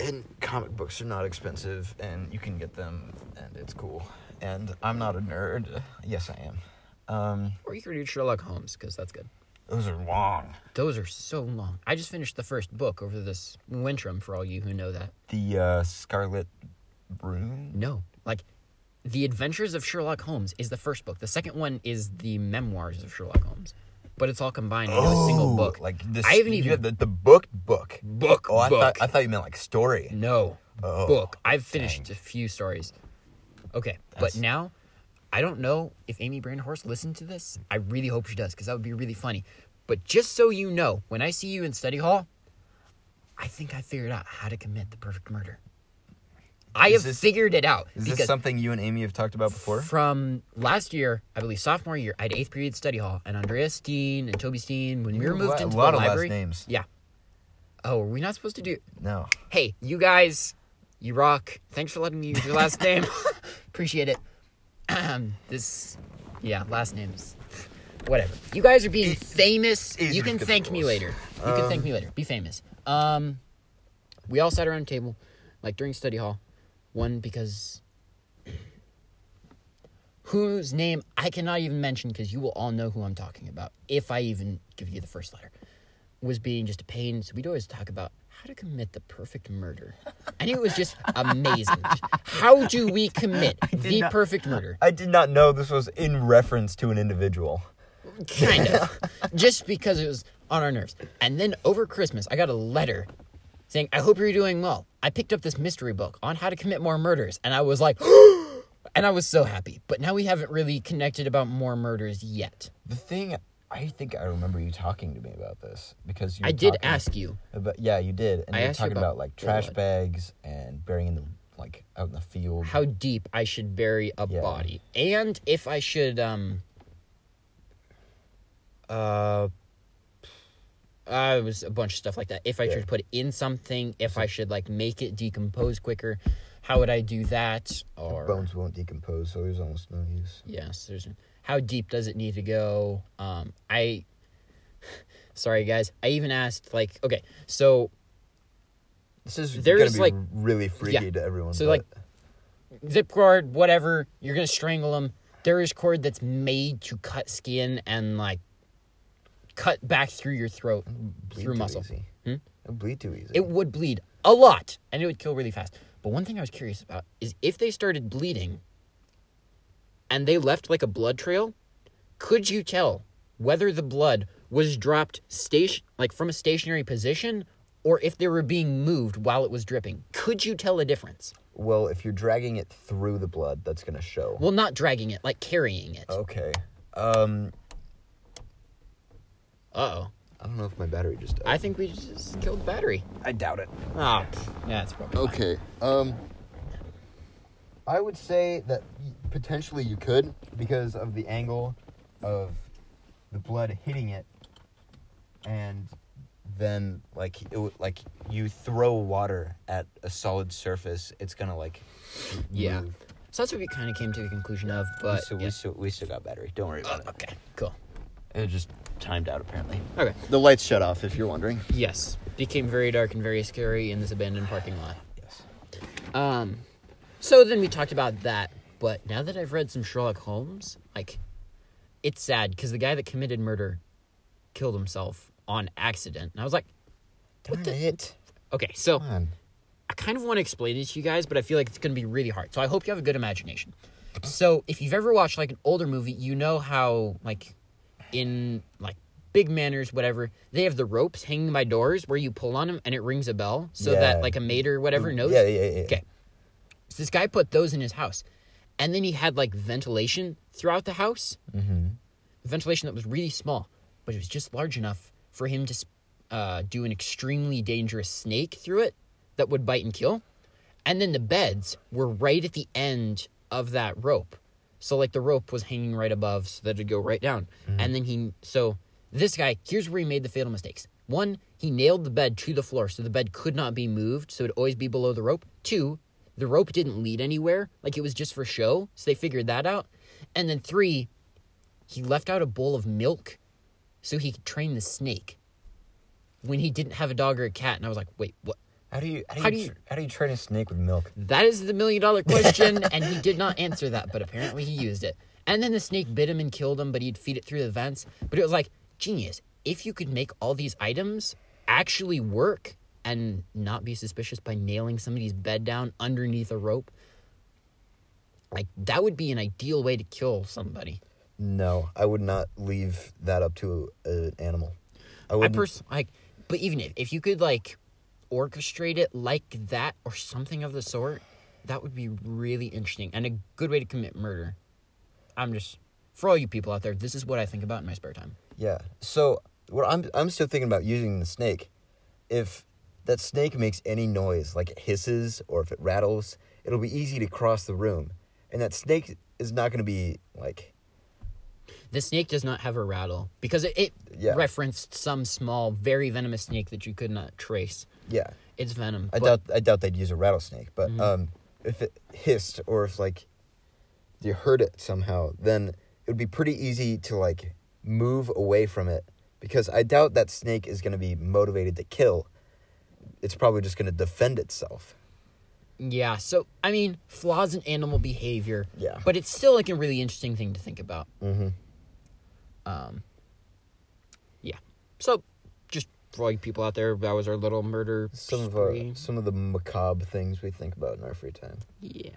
and comic books are not expensive, and you can get them, and it's cool. And I'm not a nerd. Yes, I am. Um, Or you could read Sherlock Holmes because that's good. Those are long. Those are so long. I just finished the first book over this wintrum for all you who know that. The uh, Scarlet Broom. No. Like, The Adventures of Sherlock Holmes is the first book. The second one is the Memoirs of Sherlock Holmes. But it's all combined into a single book. Oh, Like this. I haven't even- the, the book book. Book, Oh, I book. thought I thought you meant like story. No. Oh, book. I've finished dang. a few stories. Okay. That's- But now, I don't know if Amy Brandhorst listened to this. I really hope she does because that would be really funny. But just so you know, when I see you in study hall, I think I figured out how to commit the perfect murder. I Is have this- figured it out. Is this something you and Amy have talked about before? From last year, I believe sophomore year, I had eighth period study hall, and Andrea Steen and Toby Steen, when we were moved a into lot the library. names. Yeah. Oh, are we not supposed to do? No. Hey, you guys, you rock. Thanks for letting me use your last name. Appreciate it. Um, this, yeah, last names. Whatever. You guys are being famous. You can thank me later. You can thank me later. Be famous. Um, we all sat around a table, like during study hall. One because whose name I cannot even mention because you will all know who I'm talking about if I even give you the first letter. Was being just a pain, so we'd always talk about how to commit the perfect murder. And it was just amazing. How do we commit the not- perfect murder? I did not know this was in reference to an individual. kind of just because it was on our nerves and then over christmas i got a letter saying i hope you're doing well i picked up this mystery book on how to commit more murders and i was like and i was so happy but now we haven't really connected about more murders yet The thing, I think I remember you talking to me about this because you i did ask you But yeah, you did, and I you were talking about about, like trash blood. bags and burying in the like out in the field. how deep i should bury a Yeah. body and if i should um uh uh, it was a bunch of stuff like that. If I Yeah. should put it in something, if I should like make it decompose quicker, how would I do that? Or bones won't decompose, so there's almost no use. yes, there's how deep does it need to go? Um, I sorry guys, I even asked like okay, so This is There's, like- really freaky yeah. to everyone. So, but- like, zip cord, whatever, you're gonna strangle them. There is cord that's made to cut skin and like cut back through your throat bleed through muscle. Hmm? It'll bleed too easy. It would bleed a lot and it would kill really fast. But one thing I was curious about is if they started bleeding and they left like a blood trail, could you tell whether the blood was dropped station like from a stationary position or if they were being moved while it was dripping? Could you tell a difference? well, if you're dragging it through the blood, that's gonna show. Well, not dragging it, like carrying it. okay. Um, Uh oh. I don't know if my battery just died. I think we just killed the battery. I doubt it. Ah, yeah, it's probably fine. Okay. Um, I would say that potentially you could because of the angle of the blood hitting it, and then like it like you throw water at a solid surface, it's gonna like Yeah. move. So that's what we kind of came to the conclusion of. we, But still, yeah. we, still, we still got battery. Don't worry about it. okay, cool. It just timed out apparently. Okay. The lights shut off if you're wondering. Yes, became very dark and very scary in this abandoned parking lot. Yes. Um, so then we talked about that, but now that I've read some Sherlock Holmes, like, it's sad because the guy that committed murder killed himself on accident, and I was like, Darn the- it. okay, so I kind of want to explain it to you guys, but I feel like it's going to be really hard. So I hope you have a good imagination. So if you've ever watched like an older movie, you know how like in like big manners, whatever, they have the ropes hanging by doors where you pull on them and it rings a bell so Yeah. that like a maid or whatever knows. Yeah, yeah, yeah. Okay. This guy put those in his house. And then he had like ventilation throughout the house. Mm-hmm. Ventilation that was really small, but it was just large enough for him to uh, do an extremely dangerous snake through it that would bite and kill. And then the beds were right at the end of that rope. So like the rope was hanging right above so that it'd go right down. And then he so this guy, here's where he made the fatal mistakes. One, he nailed the bed to the floor so the bed could not be moved, so it'd always be below the rope. Two, the rope didn't lead anywhere, like it was just for show, so they figured that out. And then three, he left out a bowl of milk so he could train the snake when he didn't have a dog or a cat. And I was like, wait, what? How do you how do, How you, do you- how do you train a snake with milk? That is the million dollar question, and he did not answer that, but apparently he used it. And then the snake bit him and killed him, but he'd feed it through the vents. But it was like, genius. If you could make all these items actually work and not be suspicious by nailing somebody's bed down underneath a rope, like that would be an ideal way to kill somebody. No, I would not leave that up to an animal. I I would. pers- like, but even if, if you could like orchestrate it like that or something of the sort, that would be really interesting and a good way to commit murder. I'm just for all you people out there, this is what I think about in my spare time. Yeah. So what I'm I'm still thinking about using the snake. If that snake makes any noise, like it hisses or if it rattles, it'll be easy to cross the room, and that snake is not going to be like The snake does not have a rattle because it, it Yeah. referenced some small, very venomous snake that you could not trace. yeah. Its venom. I doubt I doubt they'd use a rattlesnake, but Mhm. um, if it hissed or if like you heard it somehow, then it would be pretty easy to like move away from it because I doubt that snake is going to be motivated to kill. It's probably just going to defend itself. Yeah, so I mean, flaws in animal behavior. Yeah. But it's still like a really interesting thing to think about. Mm-hmm. Um, yeah. So, just for you people out there, that was our little murder Some of our some of the macabre things we think about in our free time. Yeah.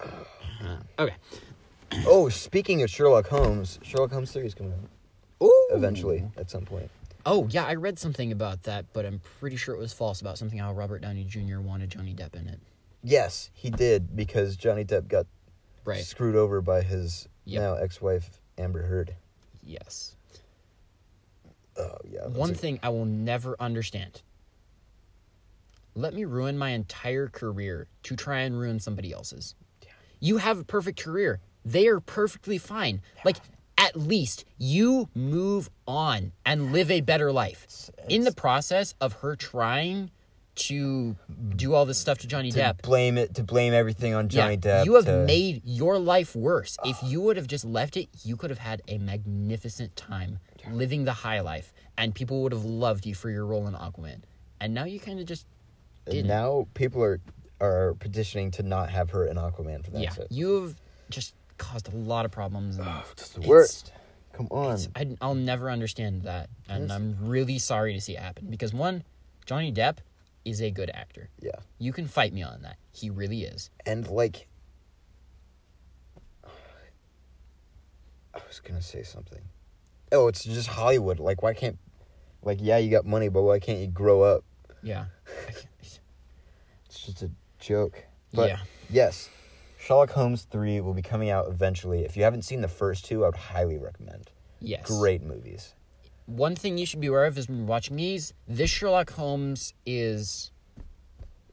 Uh, okay. oh, speaking of Sherlock Holmes, Sherlock Holmes series coming out Ooh. eventually at some point. Oh yeah, I read something about that, but I'm pretty sure it was false about something how Robert Downey Jr. wanted Johnny Depp in it. Yes, he did because Johnny Depp got Right. screwed over by his Yep. now ex-wife Amber Heard. Yes. Oh yeah. One a- thing I will never understand. Let me ruin my entire career to try and ruin somebody else's. You have a perfect career. They are perfectly fine. Like at least you move on and live a better life. In the process of her trying to do all this stuff to Johnny to Depp, blame it to blame everything on Johnny yeah, Depp. you have to- made your life worse. If ah. you would have just left it, you could have had a magnificent time living the high life, and people would have loved you for your role in Aquaman. And now you kind of just didn't. now people are are petitioning to not have her in Aquaman for that. yeah, you've just caused a lot of problems. And It's the worst. Come on. I, I'll never understand that, and. I'm really sorry to see it happen because one, Johnny Depp is a good actor. Yeah. You can fight me on that. He really is. And like I was gonna say something. Oh, it's just Hollywood. Like why can't like yeah, you got money, but why can't you grow up? Yeah. It's just a joke. But Yeah. yes, Sherlock Holmes 3 will be coming out eventually. If you haven't seen the first two, I would highly recommend. Yes. Great movies. one thing you should be aware of is when you're watching these, this Sherlock Holmes is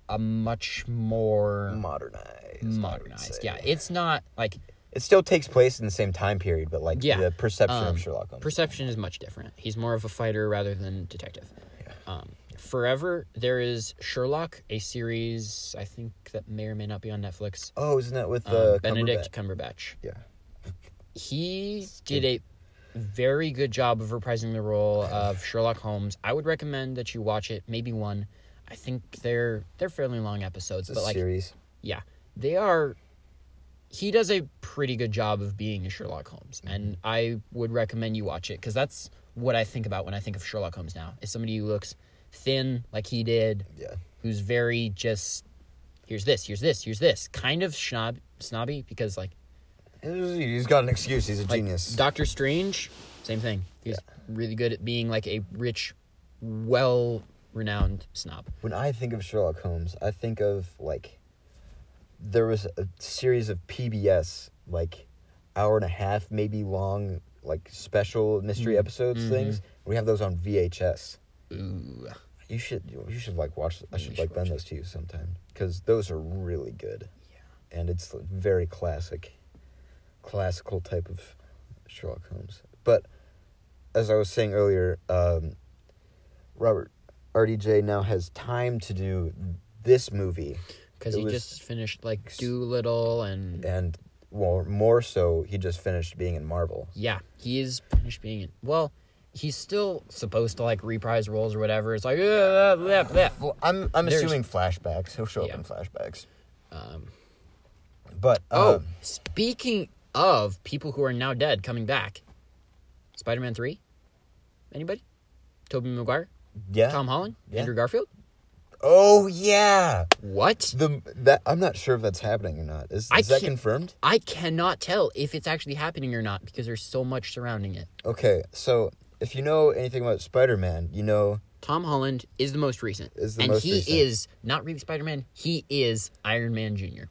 a much more Modernized. Modernized. Yeah, it's not like It still takes place in the same time period, but like Yeah, the perception um, of Sherlock Holmes. perception is much different. He's more of a fighter rather than detective. Um, forever there is Sherlock, a series I think that may or may not be on Netflix. Oh, isn't that with Um, uh, Benedict Cumberbatch? Yeah. He did a very good job of reprising the role of Sherlock Holmes. I would recommend that you watch it, maybe one. I think they're they're fairly long episodes, It's but like series. yeah, they are. He does a pretty good job of being a Sherlock Holmes, and I would recommend you watch it because that's what I think about when I think of Sherlock Holmes now. Is somebody who looks thin like he did, Yeah. who's very just here's this, here's this, here's this, kind of snob, snobby because like He's got an excuse. He's a like genius. Doctor Strange, same thing. He's really good at being like a rich, well renowned snob. when I think of Sherlock Holmes, I think of like there was a series of PBS like hour and a half, maybe long, like special mystery Mm. episodes Mhm. things. We have those on VHS. Ooh. You should you should like watch. I should like watch those to you sometime because those are really good. Yeah. and it's very classic, classical type of Sherlock Holmes. But as I was saying earlier, um, Robert RDJ now has time to do this movie, Because he was- just finished like Dolittle and and well, more so, he just finished being in Marvel. yeah, he is finished being in. Well, he's still supposed to like reprise roles or whatever. It's like uh, blah, blah, Well, I'm I'm There's- assuming flashbacks. He'll show Yeah. up in flashbacks. Um, But oh, um, speaking of people who are now dead coming back, Spider-Man three. Anybody? Tobey Maguire, yeah. Tom Holland, Yeah. Andrew Garfield. Oh yeah. What? The that I'm not sure if that's happening or not. Is, I is that can't- confirmed? I cannot tell if it's actually happening or not because there's so much surrounding it. Okay, so if you know anything about Spider-Man, you know Tom Holland is the most recent. Is the and most he recent. is not really Spider Man, he is Iron Man Jr.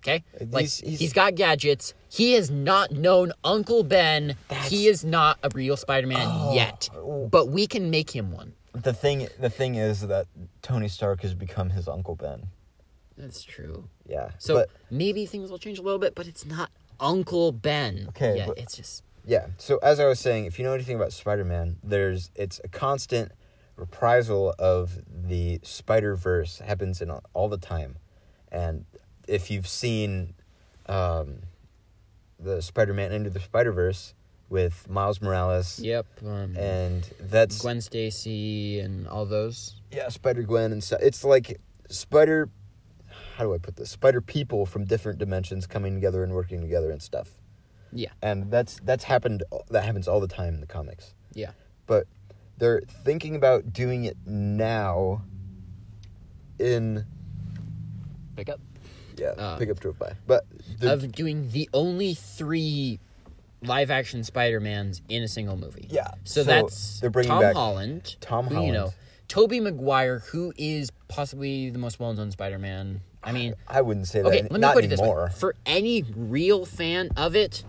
Okay? Uh, like He's- he's- he's got gadgets. He has not known Uncle Ben. He is not a real Spider Man Oh. yet. Oh. But we can make him one. the thing. The thing is that Tony Stark has become his Uncle Ben. That's true. Yeah. So but, maybe things will change a little bit, but it's not Uncle Ben. Okay, Yeah, it's just yeah. So as I was saying, if you know anything about Spider-Man, there's it's a constant reprisal of the Spider Verse happens in all the time, and if you've seen um, the Spider-Man into the Spider Verse with Miles Morales, Yep. Um, and that's Gwen Stacy and all those. Yeah, Spider Gwen and stuff. It's like Spider. How do I put this? Spider people from different dimensions coming together and working together and stuff. Yeah. And that's that's happened. That happens all the time in the comics. Yeah. But they're thinking about doing it now. In Pick up. yeah, Um, pick up drove by. But the, of doing the only three live action Spider-Mans in a single movie. Yeah, So, so that's they're bringing Tom back Holland. Tom who, You know, Holland. Tobey Maguire, who is possibly the most well-known Spider-Man. I mean, I wouldn't say that. okay, let me not put it this way: for any real fan of it,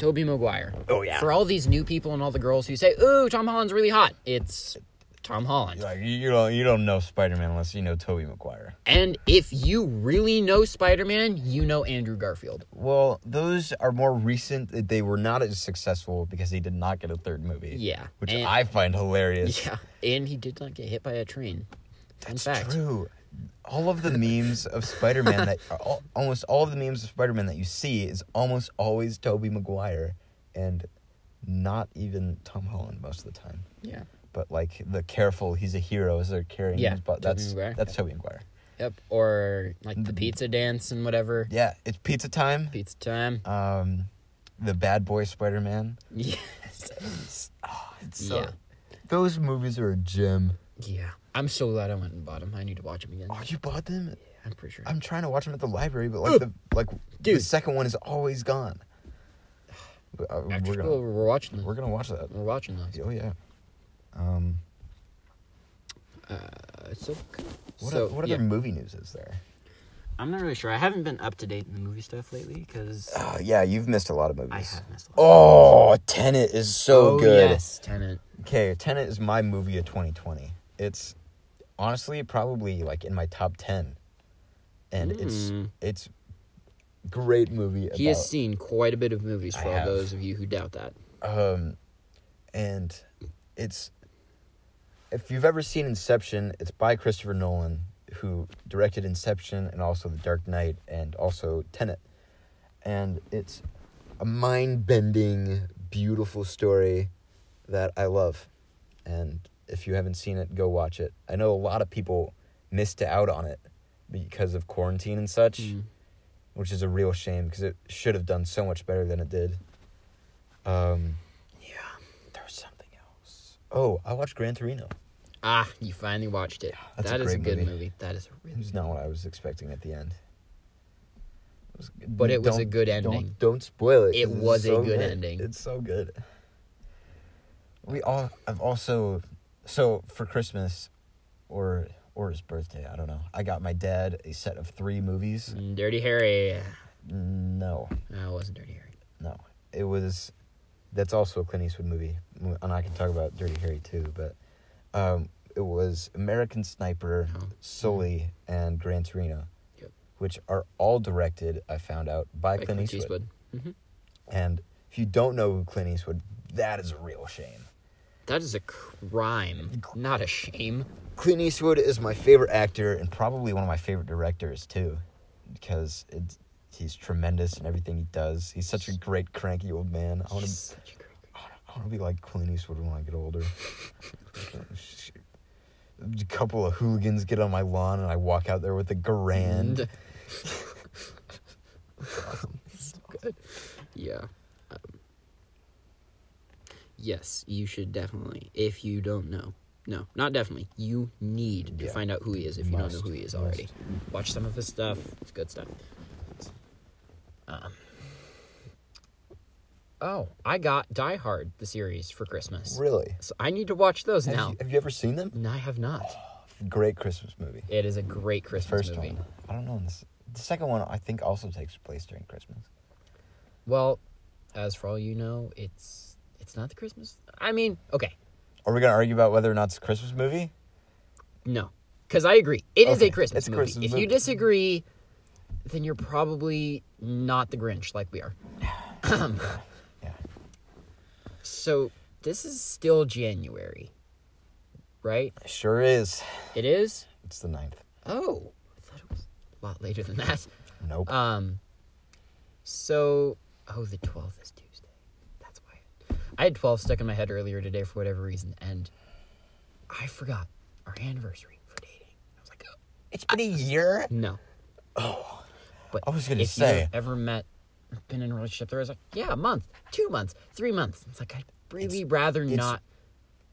Tobey Maguire. Oh, yeah. For all these new people and all the girls who say, "Ooh, Tom Holland's really hot," it's Tom Holland. Like you you don't you don't know Spider Man unless you know Tobey Maguire. And if you really know Spider-Man, you know Andrew Garfield. Well, those are more recent. They were not as successful because he did not get a third movie. Yeah, Which and- I find hilarious. Yeah, and he did not get hit by a train. Fun fact. True. All of the memes of Spider Man that are all, almost all of the memes of Spider Man that you see is almost always Tobey Maguire and not even Tom Holland most of the time. Yeah. But like the careful, he's a hero as they're carrying Yeah, his butt. That's Maguire. that's Tobey Maguire. Yep. Or like the pizza dance and whatever. Yeah, it's pizza time. Pizza time. Um, the bad boy Spider Man. Yes. Oh, it's so, Yeah. Those movies are a gem. Yeah. I'm so glad I went and bought them. I need to watch them again. Oh, you bought them? Yeah, I'm pretty sure. I'm trying to watch them at the library, but like the like the second one is always gone. But, uh, After we're gonna we're watching them. we're gonna watch that. We're watching those. Oh yeah. Um, Uh, so, what so o- what yeah. other movie news is there? I'm not really sure. I haven't been up to date in the movie stuff lately because Uh, yeah, you've missed a lot of movies. I have missed a lot. Oh, Tenet is so oh, good. Yes, Tenet. Okay, Tenet is my movie of 2020. It's honestly probably like in my top 10. And it's Mm. it's great movie about He has seen quite a bit of movies I for all have. those of you who doubt that. um and it's if you've ever seen Inception, it's by Christopher Nolan, who directed Inception and also The Dark Knight and also Tenet. And it's a mind bending, beautiful story that I love. And if you haven't seen it, go watch it. I know a lot of people missed out on it because of quarantine and such, Mm. which is a real shame because it should have done so much better than it did. Um, Yeah. there was something else. Oh, I watched Gran Torino. Ah, you finally watched it. That's That a is a good movie. movie. That is a really was not what I was expecting at the end. It was, But it was a don't- good don't- ending. Don't, spoil it. It it's was a so good ending. It's so good. We all. I've also. So for Christmas, or or his birthday, I don't know. I got my dad a set of three movies. Mm, Dirty Harry. No, No, it wasn't Dirty Harry. no, it was. That's also a Clint Eastwood movie, and I can talk about Dirty Harry too. But um, it was American Sniper, Oh. Sully, and Gran Torino, Yep. which are all directed. I found out by, By Clint, Eastwood. hmm And if you don't know who Clint Eastwood, that is a real shame. That is a crime, not a shame. Clint Eastwood is my favorite actor and probably one of my favorite directors too, because it's, he's tremendous in everything he does. He's such a great cranky old man. I want to, such a great I want to be like Clint Eastwood when I get older. a couple of hooligans get on my lawn and I walk out there with a grand. Good. Yeah. Yes, you should definitely. If you don't know, no, not definitely. You need to Yeah. find out who he is if you don't know who he is Must. already. Watch some of his stuff. It's good stuff. Um. Oh, I got Die Hard the series for Christmas. Really? So I need to watch those Have now. you, have you ever seen them? No, I have not. Great Christmas movie. It is a great Christmas first movie. one. I don't know. This, the second one, I think, also takes place during Christmas. Well, as for all you know, it's it's not the Christmas. I mean, okay, Are we gonna argue about whether or not it's a Christmas movie? no, because I agree, it is Okay, a Christmas it's a movie. Christmas if movie. you disagree, then you're probably not the Grinch like we are. Yeah. So this is still January, right? Sure is. It is. It's the ninth. Oh, I thought it was a lot later than that. Nope. Um. So, oh, the twelfth is Tuesday. I had twelve stuck in my head earlier today for whatever reason, and I forgot our anniversary for dating. I was like, oh, it's been a year. no. Oh. But I was gonna say, if say. you've ever met, been in a relationship, there was like, yeah, a month, two months, three months. It's like I'd really rather it's not.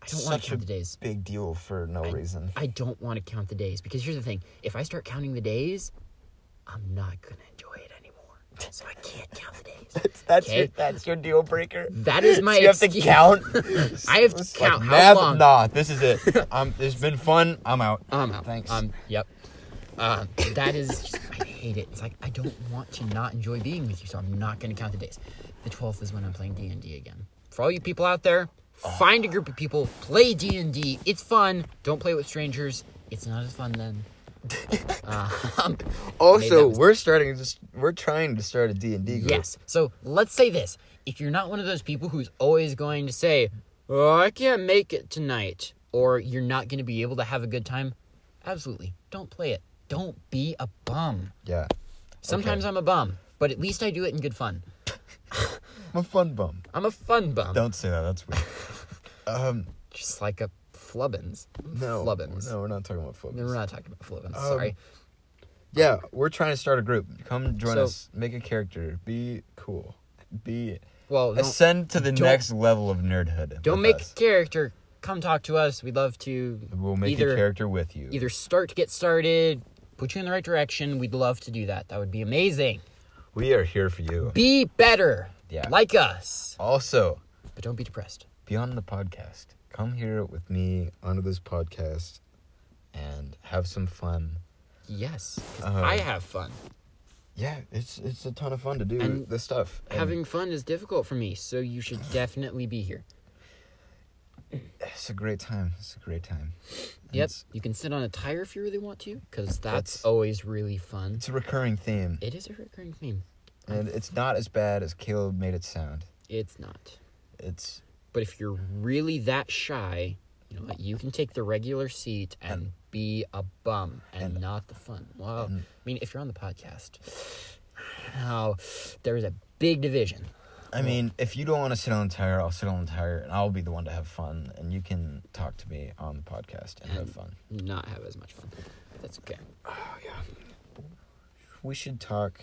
I don't want to count the days. big deal for no reason. I don't want to count the days because here's the thing: if I start counting the days, I'm not gonna enjoy it. So I can't count the days. That's, that's Okay. your that's your deal breaker. That is my So you have to count. I have to It's like, count how math? long. Nah, this is it. Um, it's been fun. I'm out. I'm out. Thanks. Um, yep. Uh, that is just, I hate it. It's like I don't want to not enjoy being with you, so I'm not going to count the days. The 12th is when I'm playing D and D again. For all you people out there, find a group of people, play D and D. It's fun. Don't play with strangers. It's not as fun then. Uh, also, we're starting s- we're trying to start a D and D group. Yes. So let's say this: if you're not one of those people who's always going to say, "Oh, I can't make it tonight," or you're not going to be able to have a good time, absolutely don't play it. Don't be a bum. Yeah. Sometimes Okay. I'm a bum, but at least I do it in good fun. I'm a fun bum. I'm a fun bum, Don't say that. That's weird. um, just like a flubbins. no. Flubbins. No, we're not talking about flubbins. No, we're not talking about flubbins. Um, Sorry. Yeah, we're trying to start a group. Come join So- us. Make a character. Be cool. Be Well, ascend to the next level of nerdhood. don't make us. a character. Come talk to us. We'd love to We'll make either- a character with you. either start to get started, put you in the right direction. We'd love to do that. That would be amazing. We are here for you. Be better. Yeah. Like us. Also, But don't be depressed. be on the podcast. Come here with me onto this podcast and have some fun. Yes, Uh, I have fun. Yeah, it's it's a ton of fun to do And this stuff. And Having fun is difficult for me, so you should definitely be here. it's a great time. It's a great time. Yep. You can sit on a tire if you really want to, because that's, That's- always really fun. it's a recurring theme, It is a recurring theme. and it's not as bad as Caleb made it sound. It's not. It's But if you're really that shy, You know what? You can take the regular seat and, And- be a bum and, and- not the fun. Well, and- I mean, if you're on the podcast, now there is a big division. I mean, if you don't want to sit on the tire, I'll sit on the tire, and I'll be the one to have fun, and you can talk to me on the podcast and have fun. Not have as much fun. That's okay. Oh yeah. We should talk.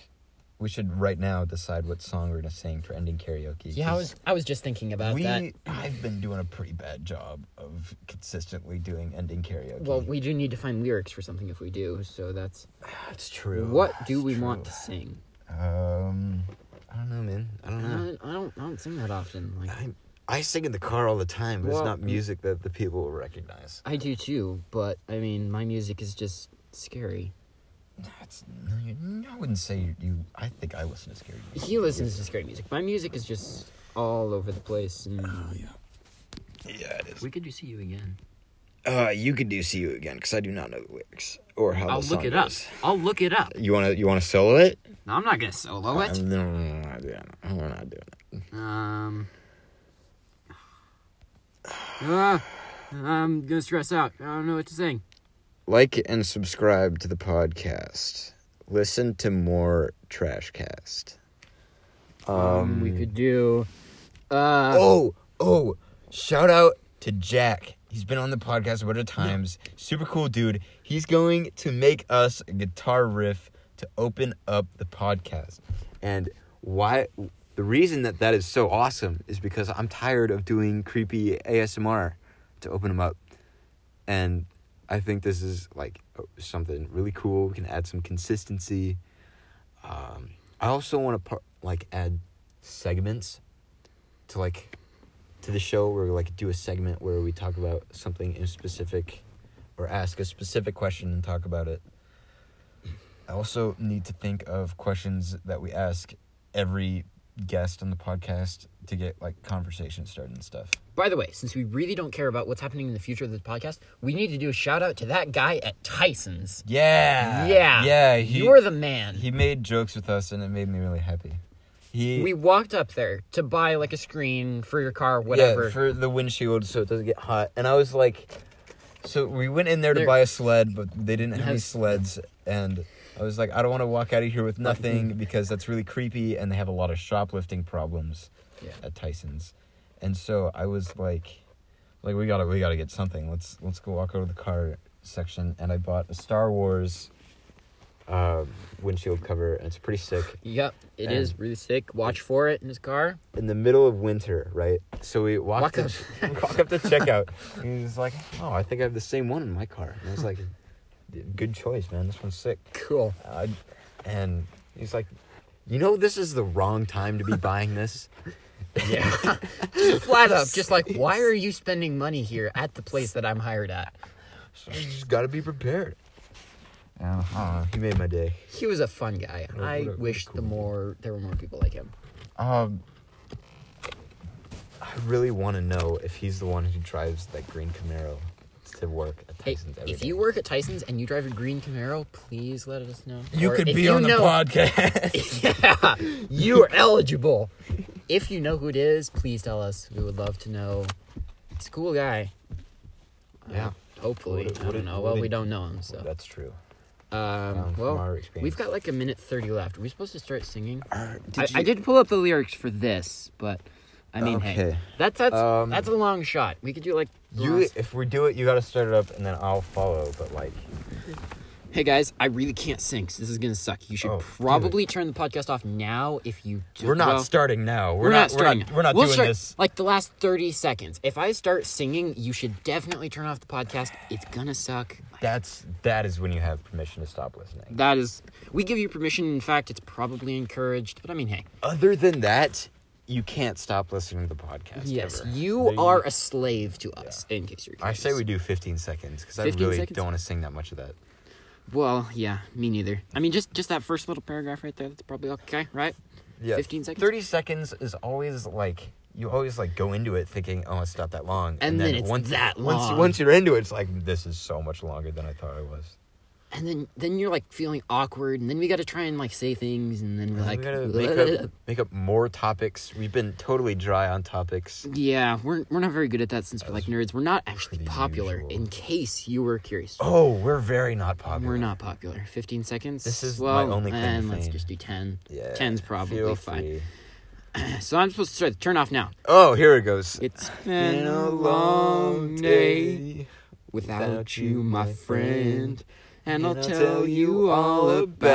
We should right now decide what song we're gonna sing for ending karaoke. Yeah, I was I was just thinking about we, that. I've been doing a pretty bad job of consistently doing ending karaoke. Well, we do need to find lyrics for something if we do. So that's That's true. what do we want to sing? Um, I don't know, man. I I don't know. don't, I don't I don't sing that often. Like I I sing in the car all the time, but Well, it's not music that the people will recognize. I do too, but I mean, my music is just scary. That's no, you, I wouldn't say you, you. I think I listen to scary music. He listens to scary music. My music is just all over the place. And Oh yeah. Yeah, it is. we could do see you again. Uh, you could do "See You Again" because I do not know the lyrics or how to sing. I'll the look song it up. goes. I'll look it up. You wanna you wanna solo it? No, I'm not gonna solo Uh, it. No, no, no, no, no, no, no, we're not doing it. Um. Uh, I'm gonna stress out. I don't know what to sing. Like and subscribe to the podcast. Listen to more Trashcast. Um, we could do. Uh, Oh, oh! Shout out to Jack. He's been on the podcast a bunch of times. Super cool dude. He's going to make us a guitar riff to open up the podcast. And why? The reason that that is so awesome is because I'm tired of doing creepy ASMR to open them up, and I think this is like something really cool. We can add some consistency. Um, I also want to par- like add segments to like to the show where we like do a segment where we talk about something in specific or ask a specific question and talk about it. I also need to think of questions that we ask every guest on the podcast to get like conversation started and stuff. By the way, since we really don't care about what's happening in the future of this podcast, we need to do a shout out to that guy at Tyson's. Yeah. Yeah. Yeah, he You're the man. he made jokes with us and it made me really happy. He we walked up there to buy like a screen for your car, whatever. Yeah, for the windshield so it doesn't get hot. And I was like, so we went in there to buy a sled, but they didn't have any sleds. And I was like, I don't want to walk out of here with nothing because that's really creepy. And they have a lot of shoplifting problems Yeah. at Tyson's. And so I was like, like we gotta we gotta get something. Let's let's go walk over to the car section. And I bought a Star Wars uh, windshield cover, and it's pretty sick. Yep, it is And- really sick. Watch for it in his car. in the middle of winter, right? So we walk, Walk up, walk up to checkout. and he's like, "Oh, I think I have the same one in my car." And I was like, "Good choice, man. This one's sick." Cool. Uh, and he's like, "You know, this is the wrong time to be buying this." Yeah. just flat up, just like, why are you spending money here at the place that I'm hired at? So you just got to be prepared. I. He made my day. He was a fun guy. What what a- what a wish cool the dude. more there were more people like him. Um, I really want to know if he's the one who drives that green Camaro to work at Hey, Tyson's. every if day. you work at Tyson's and you drive a green Camaro, please let us know. you Or could be you on the know- podcast. yeah, you are eligible. If you know who it is, please tell us. We would love to know. He's a cool guy. Yeah. Uh, hopefully. What what a- don't know. what Well, a- we don't know him, so. That's true. Um, Um, well, we've got like a minute 30 left. Are we supposed to start singing? Uh, I, I did pull up the lyrics for this, but I mean, hey, Okay. that's that's Um, that's a long shot. We could do like You, last- if we do it, you got to start it up, and then I'll follow. But like, Hey guys, I really can't sing, so this is gonna suck. You should Oh, probably turn the podcast off now if you. Do, we're not well, starting now. We're, not starting. We're not, we're not We'll doing start, this. Like the last thirty seconds. If I start singing, you should definitely turn off the podcast. It's gonna suck. That's that is when you have permission to stop listening. That is, we give you permission. In fact, it's probably encouraged. But I mean, hey, Other than that, you can't stop listening to the podcast. yes, ever. you are a slave to us. In case you're. I say we do 15 seconds because I 15 really seconds? don't want to sing that much of that. Well, yeah, me neither. I mean, just just that first little paragraph right there. That's probably okay, right? Yeah, 15 seconds? 30 seconds is always like you always like go into it thinking, oh, it's not that long, And then it's once that once long. once you're into it, it's like this is so much longer than I thought it was. And then then you're like feeling awkward, and then we got to try and like say things, and then we're we like, gotta make up, make up more topics. We've been totally dry on topics. yeah, we're we're not very good at that since we're like nerds. We're not actually popular. usual. In case you were curious, Oh, we're very not popular. we're not popular. Fifteen seconds. This is well, my only and let's just do ten. Yeah, 10's probably fine. So I'm supposed to start. Turn off now. Oh, here it goes. It's been a long day. without you, my friend. And I'll tell you all about